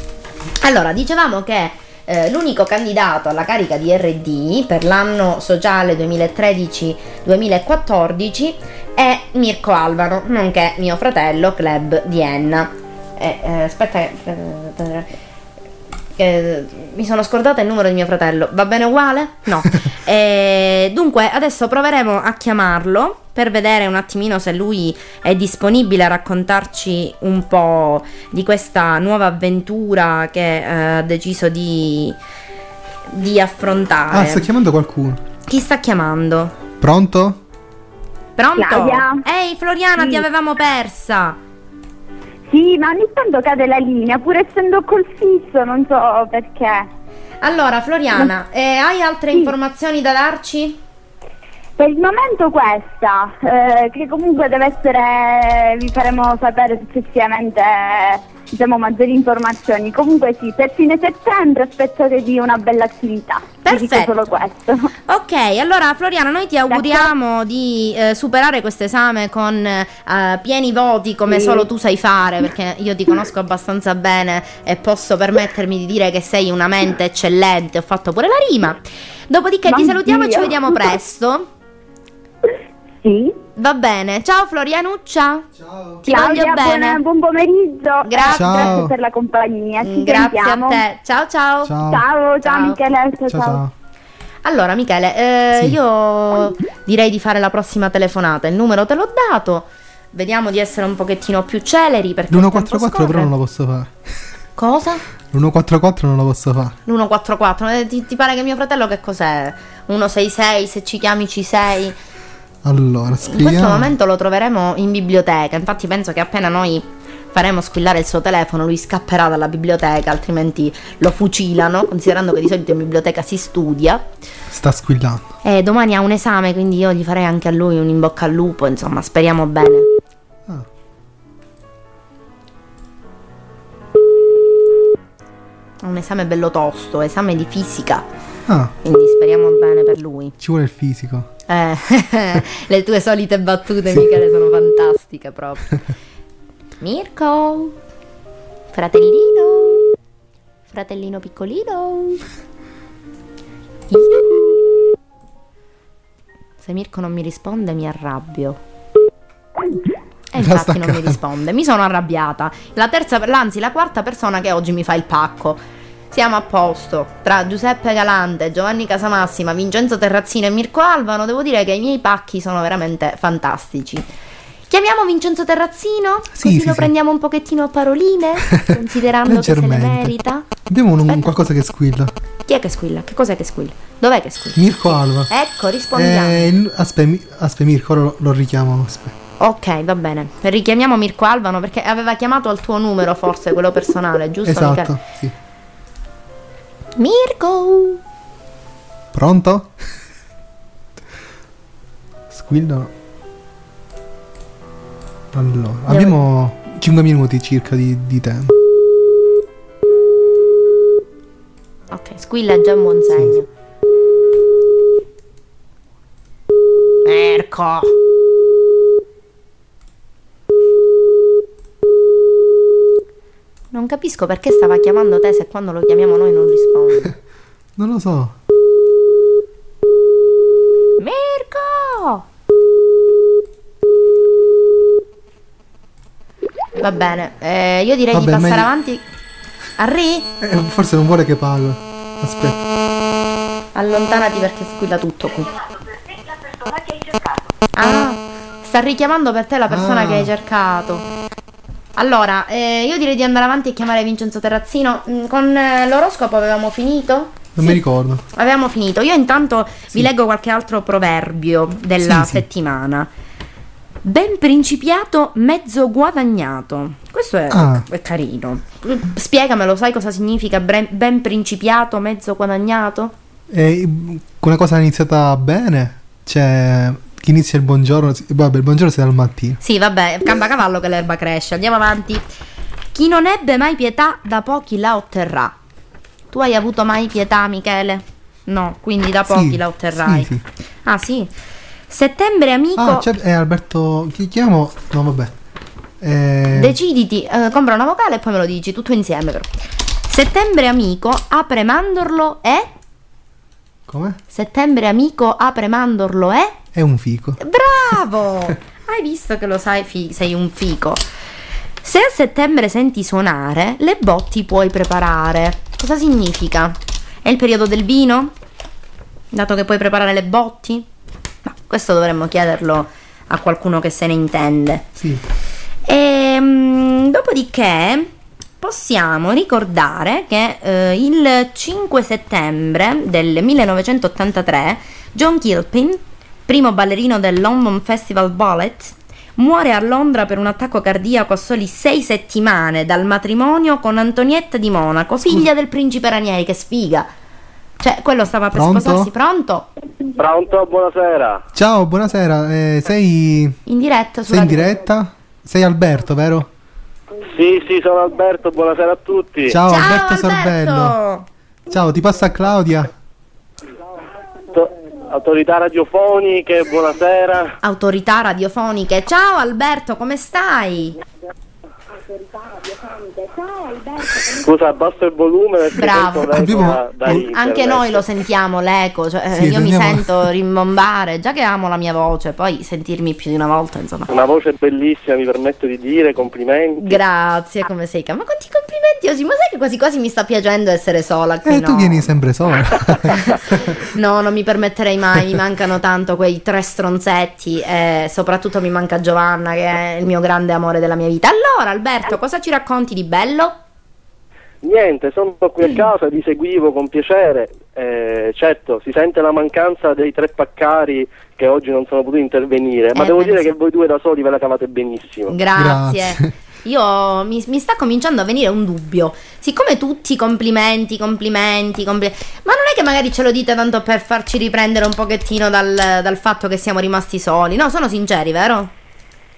Allora, dicevamo che eh, l'unico candidato alla carica di RD per l'anno sociale 2013-2014 è Mirko Alvaro, nonché mio fratello Club di Enna. Eh, eh, aspetta, che- eh, mi sono scordata il numero di mio fratello. Va bene uguale? No. Eh, dunque, adesso proveremo a chiamarlo per vedere un attimino se lui è disponibile a raccontarci un po' di questa nuova avventura che eh, ha deciso di, di affrontare. Ah, sta chiamando qualcuno. Chi sta chiamando? Pronto? Pronto? Ehi Floriana, Sì. ti avevamo persa. Sì, ma ogni tanto cade la linea, pur essendo col fisso, non so perché. Allora, Floriana, eh, hai altre Sì. informazioni da darci? Per il momento questa, eh, che comunque deve essere, vi faremo sapere successivamente diciamo, maggiori informazioni. Comunque sì, per fine settembre aspettate una bella attività. Perfetto. solo questo. Ok, allora Floriana, noi ti auguriamo di eh, superare questo esame con eh, pieni voti come Sì. solo tu sai fare, perché io ti conosco abbastanza bene e posso permettermi di dire che sei una mente eccellente, ho fatto pure la rima. Dopodiché ti Ma salutiamo e ci Dio. vediamo presto. Sì. Va bene, ciao Florianuccia. Ciao. Ti Claudia, voglio bene. buon, buon pomeriggio. Grazie. Ciao. Grazie per la compagnia. Ci Grazie a sentiamo. te. Ciao ciao. Ciao. Ciao, ciao, Ciao. Michele. Ciao, Ciao ciao. Allora Michele, eh, Sì. io direi di fare la prossima telefonata. Il numero te l'ho dato. Vediamo di essere un pochettino più celeri perché il tempo L'144 scorre. però non lo posso fare. Cosa? L'144 non lo posso fare. L'144. Eh, Ti, ti pare che mio fratello che cos'è? 166, se ci chiami ci sei. Allora, In questo scriviamo. momento lo troveremo in biblioteca. Infatti penso che appena noi faremo squillare il suo telefono, lui scapperà dalla biblioteca, altrimenti lo fucilano, considerando che di solito in biblioteca si studia. Sta squillando. E domani ha un esame, quindi io gli farei anche a lui un in bocca al lupo, insomma, speriamo bene. Ah. Ha un esame bello tosto, esame di fisica, Ah, quindi speriamo bene per lui. ci vuole il fisico. Eh, le tue solite battute, Sì. Michele, sono fantastiche proprio. Mirko, fratellino, fratellino piccolino. Io. Se Mirko non mi risponde, mi arrabbio. E infatti non mi staccata. risponde, mi sono arrabbiata. La terza, anzi, la quarta persona che oggi mi fa il pacco. Siamo a posto. Tra Giuseppe Galante, Giovanni Casamassima, Vincenzo Terrazzino e Mirko Alvano, devo dire che i miei pacchi sono veramente fantastici. Chiamiamo Vincenzo Terrazzino? Sì, così sì, lo sì. prendiamo un pochettino a paroline, considerando che se Leggermente. merita. Abbiamo un, qualcosa che squilla. Chi è che squilla? Che cos'è che squilla? Dov'è che squilla? Mirko Alva. Ecco, rispondiamo. Eh, Aspetta, aspetta, Mirko, lo, lo richiamo. Aspetta. Ok, va bene. Richiamiamo Mirko Alvano perché aveva chiamato al tuo numero, forse quello personale, giusto? Esatto, Michele? sì. Mirko! Pronto? Squillo. Allora, abbiamo 5 minuti circa di, di tempo. Ok, squilla è già un buon segno. Mirko! Non capisco perché stava chiamando te se quando lo chiamiamo noi non risponde. Non lo so. Mirko! Va bene, eh, io direi di Vabbè, passare meglio- avanti. Arri? Eh, forse non vuole che parlo. Aspetta. Allontanati perché squilla tutto qui. Ah, sta richiamando per te la persona Ah. che hai cercato. Allora, eh, io direi di andare avanti e chiamare Vincenzo Terrazzino. Mm, Con eh, l'oroscopo avevamo finito? Non mi ricordo. Avevamo finito. Io intanto vi leggo qualche altro proverbio della Sì, sì. settimana. Ben principiato, mezzo guadagnato. Questo è, Ah. è carino. Spiegamelo, sai cosa significa ben principiato, mezzo guadagnato? E una cosa iniziata bene, cioè chi inizia il buongiorno, vabbè, il buongiorno si dà al mattino. Sì, vabbè, camba cavallo che l'erba cresce. Andiamo avanti. Chi non ebbe mai pietà, da pochi la otterrà. Tu hai avuto mai pietà, Michele? No, quindi da pochi Sì, la otterrai. sì, Ah, sì. Settembre amico. Ah, c'è è Alberto, chi chiamo? No, vabbè. Eh, Deciditi, eh, compra una vocale e poi me lo dici, tutto insieme però. Settembre amico, apre mandorlo e... come? Settembre amico, apre mandorlo e... È un fico. Bravo! Hai visto che lo sai, fi- sei un fico. Se a settembre senti suonare, le botti puoi preparare. Cosa significa? È il periodo del vino? Dato che puoi preparare le botti? Ma questo dovremmo chiederlo a qualcuno che se ne intende. Sì. Ehm, dopodiché possiamo ricordare che eh, il 5 settembre del 1983 John Kilpin, primo ballerino del London Festival Ballet, muore a Londra per un attacco cardiaco a soli sei settimane dal matrimonio con Antonietta di Monaco, figlia del principe Ranieri, che sfiga. Cioè, quello stava per Pronto? sposarsi, pronto? Pronto, buonasera. Ciao, buonasera. eh, sei, In diretta sei in diretta? Sei Alberto, vero? Sì, sì, sono Alberto, buonasera a tutti. Ciao, Ciao, Alberto Alberto! Sorbello. Ciao, ti passa Claudia. To- Autorità radiofoniche, buonasera. autorità radiofoniche. Ciao Alberto, come stai? Scusa, abbasso il volume perché Bravo. Abbiamo- da, da. Anche noi lo sentiamo l'eco, cioè, eh, Sì, io mi sento rimbombare, già che amo la mia voce, poi sentirmi più di una volta, insomma. Una voce bellissima, mi permetto di dire, complimenti. Grazie, come sei? Ma quanti complimenti oggi? Ma sai che quasi quasi mi sta piacendo essere sola qui? Eh, no? tu vieni sempre sola. No, non mi permetterei mai, mi mancano tanto quei tre stronzetti e soprattutto mi manca Giovanna che è il mio grande amore della mia vita. Allora Alberto, cosa ci racconti di bello? Niente, sono qui a casa, vi seguivo con piacere. Eh, certo, si sente la mancanza dei tre paccari che oggi non sono potuti intervenire, ma Eh, devo dire sì. che voi due da soli ve la cavate benissimo. Grazie. Grazie. Io mi, mi sta cominciando a venire un dubbio. Siccome tutti complimenti, complimenti, compli- ma non è che magari ce lo dite tanto per farci riprendere un pochettino dal, dal fatto che siamo rimasti soli? No, sono sinceri, vero?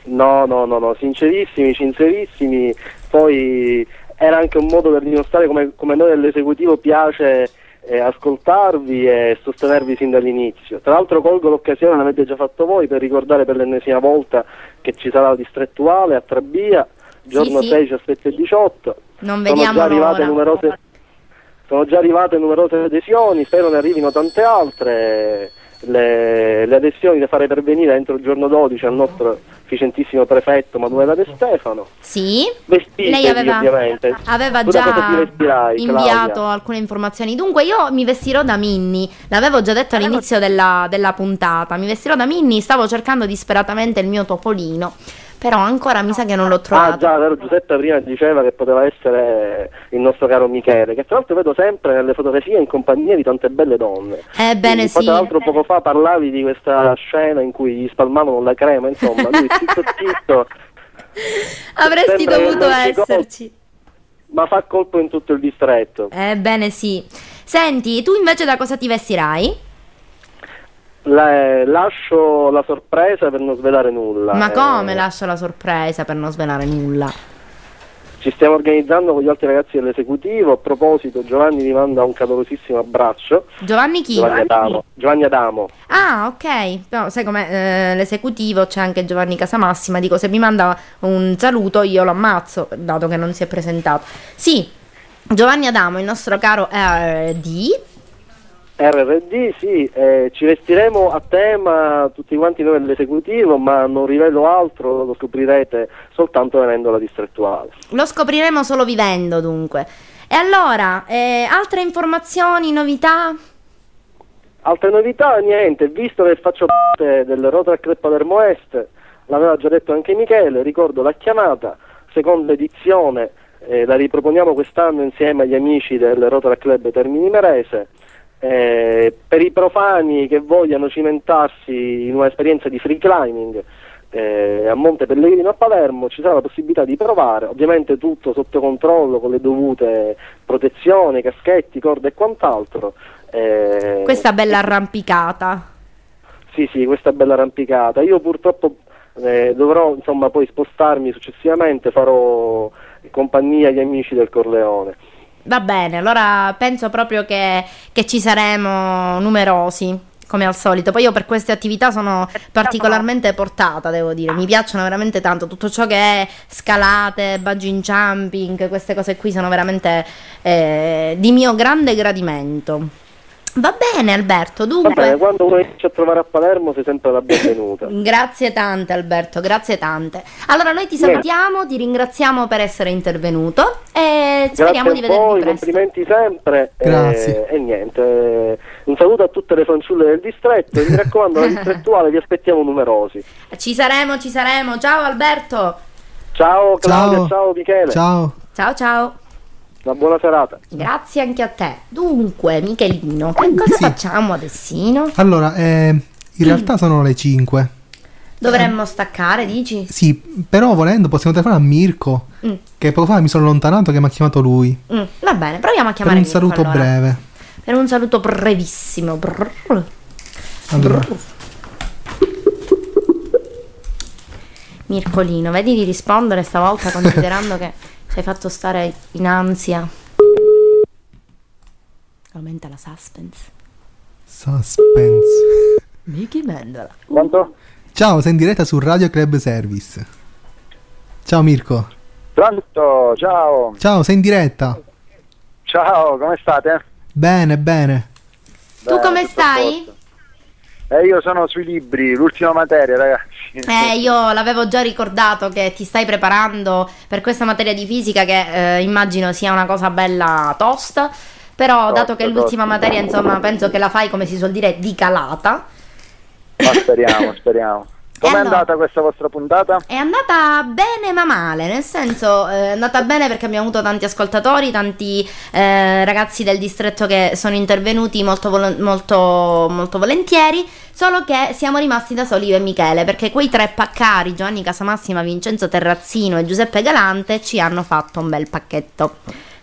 No, no, no, no, sincerissimi, sincerissimi. Poi era anche un modo per dimostrare come, come noi dell'esecutivo piace eh, ascoltarvi e sostenervi sin dall'inizio. Tra l'altro colgo l'occasione, l'avete già fatto voi, per ricordare per l'ennesima volta che ci sarà la distrettuale a Trabia, giorno sì. 6, 17 e 18. Non Sono vediamo già arrivate l'ora. numerose sono già arrivate numerose adesioni, spero ne arrivino tante altre. Le, le adesioni da fare pervenire entro il giorno 12 al nostro efficientissimo prefetto Manuela De Stefano. Sì. Vestitevi Lei aveva, ovviamente. aveva già vestirai, inviato Claudia? alcune informazioni. Dunque, io mi vestirò da Minnie. L'avevo già detto all'inizio della, della puntata. Mi vestirò da Minnie. Stavo cercando disperatamente il mio topolino. Però ancora mi sa che non l'ho Ah trovato. già, vero, Giuseppe prima diceva che poteva essere il nostro caro Michele, che tra l'altro vedo sempre nelle fotografie in compagnia di tante belle donne. Ebbene Poi, sì. Tra l'altro poco fa parlavi di questa scena in cui gli spalmavano la crema, insomma, lui zitto zitto, Avresti dovuto esserci. ma fa colpo in tutto il distretto. Ebbene sì. Senti, tu invece da cosa ti vestirai? La- lascio la sorpresa per non svelare nulla. Ma Eh, come lascio la sorpresa per non svelare nulla? Ci stiamo organizzando con gli altri ragazzi dell'esecutivo. A proposito, Giovanni vi manda un calorosissimo abbraccio. Giovanni chi? Giovanni Adamo. Giovanni Adamo. Ah, ok. No, sai com'è? eh, l'esecutivo c'è anche Giovanni Casamassima. Dico, se mi manda un saluto io lo ammazzo, dato che non si è presentato. Sì, Giovanni Adamo, il nostro caro RD. RRD, sì, eh, ci vestiremo a tema tutti quanti noi dell'esecutivo, ma non rivelo altro, lo scoprirete soltanto venendo alla distrettuale. Lo scopriremo solo vivendo, dunque. E allora, eh, altre informazioni, novità? Altre novità, niente, visto che faccio parte del Rotary Club Palermo Est, l'aveva già detto anche Michele, ricordo la chiamata, seconda edizione, eh, la riproponiamo quest'anno insieme agli amici del Rotary Club Termini Merese. Eh, per i profani che vogliano cimentarsi in un'esperienza di free climbing eh, a Monte Pellegrino a Palermo ci sarà la possibilità di provare, ovviamente tutto sotto controllo con le dovute protezioni, caschetti, corde e quant'altro. Eh, Questa bella arrampicata. sì, sì, questa bella arrampicata. Io purtroppo eh, dovrò insomma poi spostarmi successivamente, farò compagnia agli amici del Corleone. Va bene, allora penso proprio che, che ci saremo numerosi. Come al solito, poi io per queste attività sono particolarmente portata, devo dire, mi piacciono veramente tanto. Tutto ciò che è scalate, bungee jumping, queste cose qui sono veramente eh, di mio grande gradimento. Va bene, Alberto. Va Dunque, bene, quando uno inizia a trovare a Palermo sei sempre la benvenuta. Grazie tante Alberto, grazie tante. Allora noi ti salutiamo, ti ringraziamo per essere intervenuto e speriamo di Grazie a vederti voi, presto. complimenti sempre. eh, Grazie. E, niente, eh, un saluto a tutte le fanciulle del distretto e mi raccomando, la distrettuale vi aspettiamo numerosi. Ci saremo, ci saremo. Ciao Alberto. Ciao Claudia, ciao, Ciao. Michele, Ciao. Ciao ciao. Una buona serata. Grazie anche a te. Dunque, Michelino, che cosa Sì. facciamo adesso? Allora, eh, in realtà sono le 5. Dovremmo staccare, dici? Sì, però volendo possiamo telefonare a Mirko, Mm. che poco fa mi sono allontanato che mi ha chiamato lui. Mm, va bene, proviamo a Per chiamare un Mirko, saluto allora. breve. Per un saluto brevissimo. Brrr. Allora, Mircolino, vedi di rispondere stavolta considerando che ci hai fatto stare in ansia. Aumenta la suspense. suspense. Mickey Mendola. Pronto? Ciao, sei in diretta su Radio Club Service. Ciao Mirko. Pronto, ciao. Ciao, sei in diretta. Ciao, come state? Bene, bene. Tu Beh, come stai? Eh, io sono sui libri, l'ultima materia, ragazzi. Eh, io l'avevo già ricordato che ti stai preparando per questa materia di fisica che eh, immagino sia una cosa bella tosta, però dato che è Tosta, l'ultima tosta. materia, insomma, penso che la fai come si suol dire di calata. Ma speriamo, speriamo. Com'è allora? andata questa vostra puntata? È andata bene ma male, nel senso eh, è andata bene perché abbiamo avuto tanti ascoltatori, tanti eh, ragazzi del distretto che sono intervenuti molto, volo- molto, molto volentieri, solo che siamo rimasti da soli io e Michele perché quei tre paccari, Giovanni Casamassima, Vincenzo Terrazzino e Giuseppe Galante, ci hanno fatto un bel pacchetto.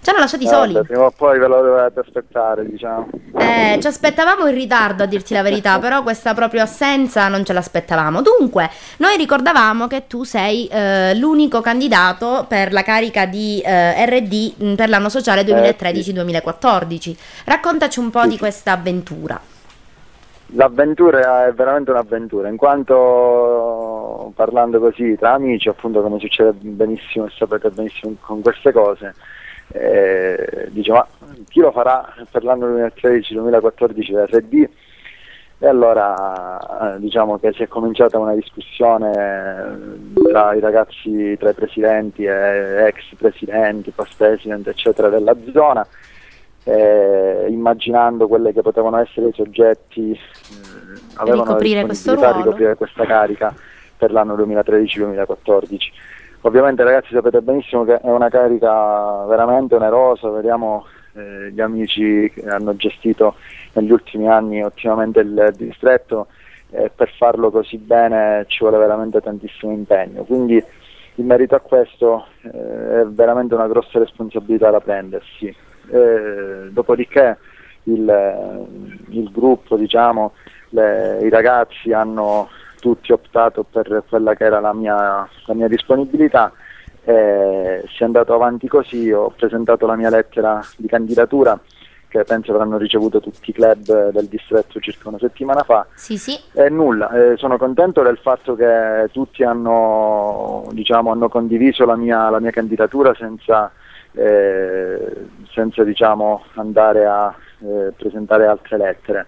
Ci hanno lasciati soli. Vabbè, prima o poi ve lo dovete aspettare, diciamo. Eh, ci aspettavamo in ritardo a dirti la verità, però questa proprio assenza non ce l'aspettavamo. Dunque, noi ricordavamo che tu sei eh, l'unico candidato per la carica di eh, RD mh, per l'anno sociale 2013-2014. Raccontaci un po' di questa avventura. L'avventura è veramente un'avventura, in quanto parlando così tra amici, appunto come succede benissimo e sapete benissimo con queste cose, eh, dice ma chi lo farà per l'anno 2013-2014 RD? E allora eh, diciamo che si è cominciata una discussione eh, tra i ragazzi, tra i presidenti e ex presidenti, post president eccetera della zona eh, immaginando quelle che potevano essere i soggetti eh, avevano la ricoprire ruolo. ricoprire questa carica per l'anno 2013-2014. Ovviamente ragazzi sapete benissimo che è una carica veramente onerosa, vediamo eh, gli amici che hanno gestito negli ultimi anni ottimamente il distretto e per farlo così bene ci vuole veramente tantissimo impegno. Quindi in merito a questo eh, è veramente una grossa responsabilità da prendersi. Eh, dopodiché il, il gruppo, diciamo, le- i ragazzi hanno tutti optato per quella che era la mia, la mia disponibilità e si è andato avanti così, ho presentato la mia lettera di candidatura che penso avranno ricevuto tutti i club del distretto circa una settimana fa Sì, sì. e nulla, eh, sono contento del fatto che tutti hanno, diciamo, hanno condiviso la mia, la mia candidatura senza, eh, senza diciamo, andare a eh, presentare altre lettere.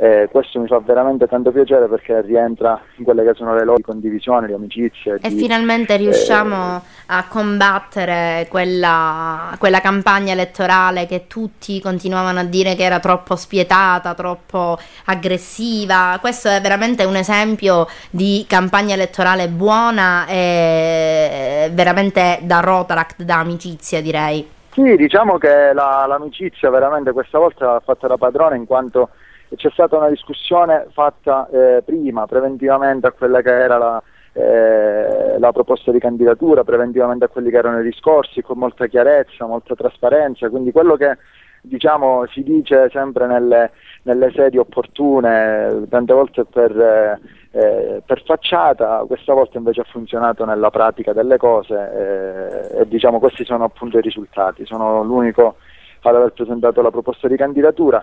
Eh, questo mi fa veramente tanto piacere perché rientra in quelle che sono le loro condivisioni, le amicizie. E di- finalmente riusciamo a combattere quella, quella campagna elettorale che tutti continuavano a dire che era troppo spietata, troppo aggressiva. Questo è veramente un esempio di campagna elettorale buona e veramente da Rotaract, da amicizia direi. Sì, diciamo che la- l'amicizia veramente questa volta ha fatto da padrone in quanto c'è stata una discussione fatta eh, prima, preventivamente a quella che era la, eh, la proposta di candidatura, preventivamente a quelli che erano i discorsi, con molta chiarezza, molta trasparenza, quindi quello che diciamo si dice sempre nelle, nelle sedi opportune, tante volte per, eh, eh, per facciata, questa volta invece ha funzionato nella pratica delle cose eh, e diciamo questi sono appunto i risultati, sono l'unico ad aver presentato la proposta di candidatura.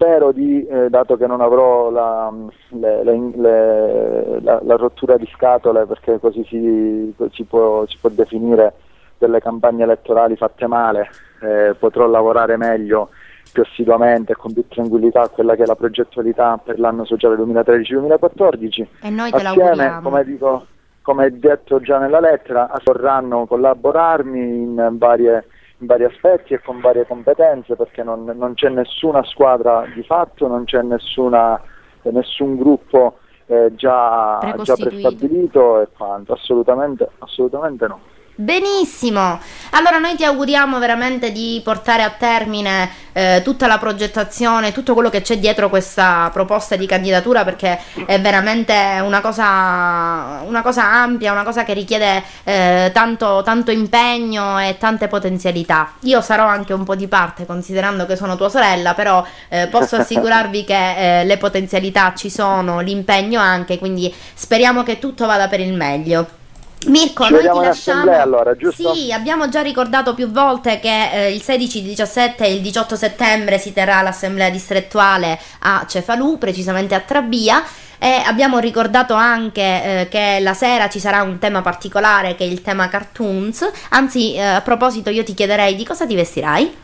Spero di, eh, dato che non avrò la, le- le- le- la- la rottura di scatole, perché così si, si può, si può definire delle campagne elettorali fatte male, eh, potrò lavorare meglio, più assiduamente e con più tranquillità a quella che è la progettualità per l'anno sociale 2013-2014. E noi te Assieme, come dico, come detto già nella lettera, vorranno collaborarmi in, varie- in vari aspetti e con varie competenze perché non, non c'è nessuna squadra di fatto, non c'è nessuna, nessun gruppo eh, già, già prestabilito e quanto, assolutamente, assolutamente no. Benissimo, allora noi ti auguriamo veramente di portare a termine eh, tutta la progettazione, tutto quello che c'è dietro questa proposta di candidatura perché è veramente una cosa, una cosa ampia, una cosa che richiede eh, tanto, tanto impegno e tante potenzialità. Io sarò anche un po' di parte considerando che sono tua sorella, però eh, posso assicurarvi che eh, le potenzialità ci sono, l'impegno anche, quindi speriamo che tutto vada per il meglio. Mirko, Ci noi ti lasciamo. allora, giusto? Sì, abbiamo già ricordato più volte che eh, il 16, il 17 e il 18 settembre si terrà l'assemblea distrettuale a Cefalù, precisamente a Trabia. E abbiamo ricordato anche eh, che la sera ci sarà un tema particolare che è il tema cartoons. Anzi, eh, a proposito, io ti chiederei di cosa ti vestirai?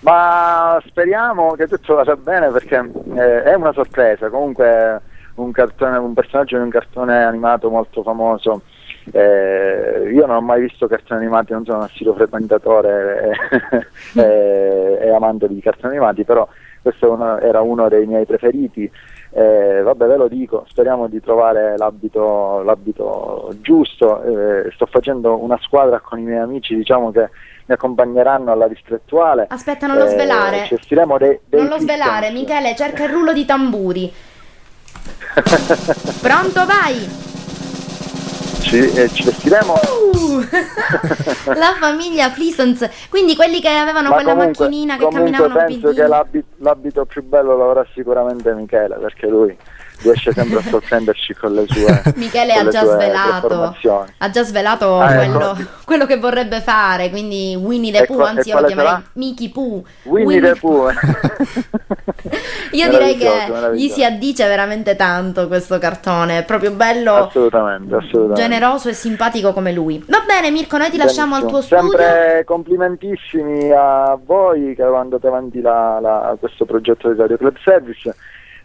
Ma speriamo che tutto vada bene perché eh, è una sorpresa, comunque un, cartone, un personaggio di un cartone animato molto famoso. Eh, io non ho mai visto cartoni animati, non sono un assiduo frequentatore e, e- e amante di cartoni animati, però questo uno- era uno dei miei preferiti. Eh, vabbè, ve lo dico, speriamo di trovare l'abito, l'abito giusto. eh, sto facendo una squadra con i miei amici, diciamo che mi accompagneranno alla distrettuale. Aspetta, non lo Eh, svelare. ci dei, dei Non lo svelare, Christians. Michele, cerca il rullo di tamburi. Pronto, vai! Ci, eh, ci vestiremo. Uh, la famiglia Pleasance, quindi quelli che avevano Ma quella comunque, macchinina che comunque camminavano penso che l'abito, l'abito più bello lo avrà sicuramente Michele, perché lui riesce sempre a sorprenderci con le sue Michele ha già svelato, ha già svelato Ah, quello, ecco. quello che vorrebbe fare, quindi Winnie the E Pooh, anzi io lo chiamerei sarà? Mickey Pooh. Winnie the Pooh. Io direi che gli si addice veramente tanto questo cartone, è proprio bello, Assolutamente, assolutamente. generoso e simpatico come lui. Va bene Mirko, noi ti lasciamo al tuo Benissimo. studio. Sempre complimentissimi a voi che andate avanti la- la- questo progetto di Radio Club Service.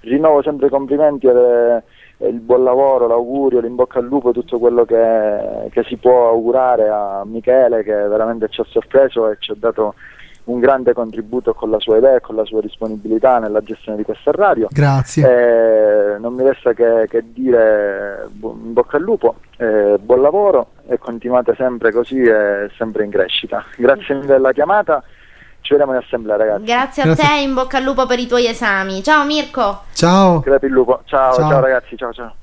Rinnovo sempre i complimenti e e il buon lavoro, l'augurio, l'in bocca al lupo, tutto quello che, che si può augurare a Michele che veramente ci ha sorpreso e ci ha dato un grande contributo con la sua idea e con la sua disponibilità nella gestione di questa radio. Grazie. Eh, non mi resta che, che dire in bocca al lupo, eh, buon lavoro e continuate sempre così e sempre in crescita. Grazie mille della chiamata, ci vediamo in assemblea ragazzi. Grazie a Grazie. te, in bocca al lupo per i tuoi esami. Ciao Mirko. Ciao. Crepi il lupo, ciao, Ciao. ciao ragazzi, ciao ciao.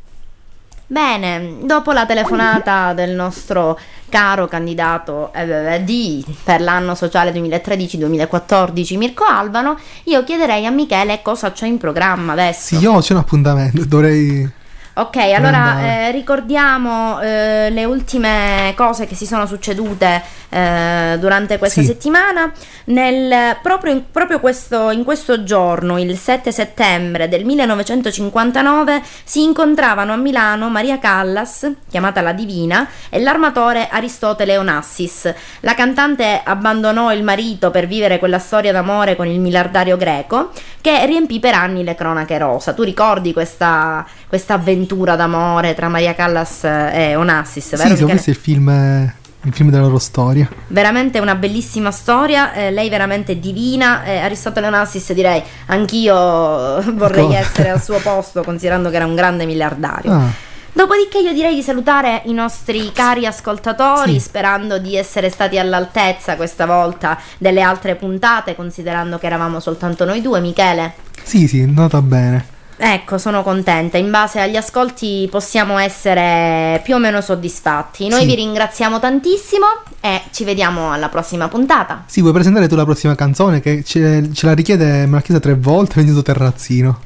Bene, dopo la telefonata del nostro caro candidato eh, di per l'anno sociale 2013-2014 Mirko Albano, io chiederei a Michele cosa c'è in programma adesso. Sì, io c'è un appuntamento, dovrei... Ok, allora eh, ricordiamo eh, le ultime cose che si sono succedute eh, durante questa Sì. settimana. Nel- proprio, in, proprio questo, in questo giorno, il 7 settembre del 1959, si incontravano a Milano Maria Callas, chiamata la Divina, e l'armatore Aristotele Onassis. La cantante abbandonò il marito per vivere quella storia d'amore con il miliardario greco che riempì per anni le cronache rosa. Tu ricordi questa, questa avventura d'amore tra Maria Callas e Onassis, vero? Sì, sì, ho visto il film, eh, il film della loro storia. Veramente una bellissima storia, eh, lei veramente divina, eh, Aristotele Onassis direi anch'io vorrei Ecco. essere al suo posto considerando che era un grande miliardario. Ah, Dopodiché io direi di salutare i nostri cari ascoltatori Sì. sperando di essere stati all'altezza questa volta delle altre puntate considerando che eravamo soltanto noi due, Michele. sì, sì, nota bene. Ecco, sono contenta. In base agli ascolti possiamo essere più o meno soddisfatti. Noi Sì. vi ringraziamo tantissimo e ci vediamo alla prossima puntata. Sì, vuoi presentare tu la prossima canzone che ce, ce la richiede, me l'ha chiesta tre volte, Venuto Terrazzino.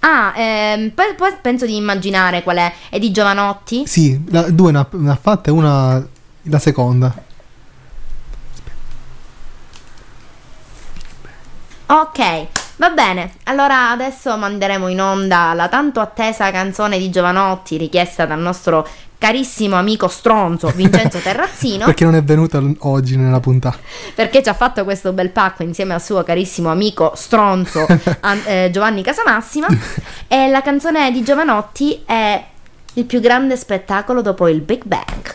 Ah, ehm, poi, poi penso di immaginare qual è. È di Giovanotti? Sì, la, due ne ha, ne ha fatte, una la seconda. Ok, va bene. Allora adesso manderemo in onda la tanto attesa canzone di Giovanotti richiesta dal nostro carissimo amico stronzo Vincenzo Terrazzino. Perché non è venuta l- oggi nella puntata. perché ci ha fatto questo bel pacco insieme al suo carissimo amico stronzo An- eh, Giovanni Casamassima e la canzone di Giovanotti è il più grande spettacolo dopo il Big Bang.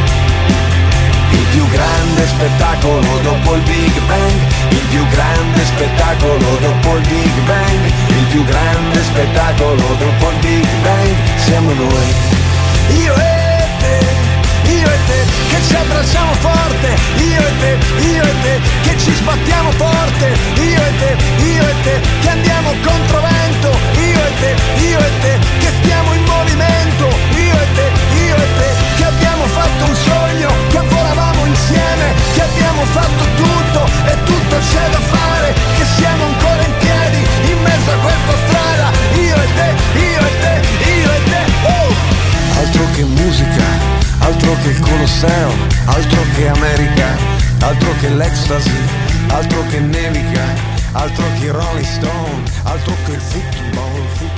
Il più grande spettacolo dopo il Big Bang, il più grande spettacolo dopo il Big Bang, il più grande spettacolo dopo il Big Bang, siamo noi. Io e te, io e te, che ci abbracciamo forte, io e te, io e te, che ci sbattiamo forte, io e te, io e te, che andiamo contro vento, io e te, io e te, che stiamo in movimento, io e te, io e te, che abbiamo fatto un sogno, abbiamo fatto tutto e tutto c'è da fare, che siamo ancora in piedi in mezzo a questa strada, io e te, io e te, io e te. Uh! Altro che musica, altro che il Colosseo, altro che America, altro che l'ecstasy, altro che nevica, altro che Rolling Stone, altro che il football,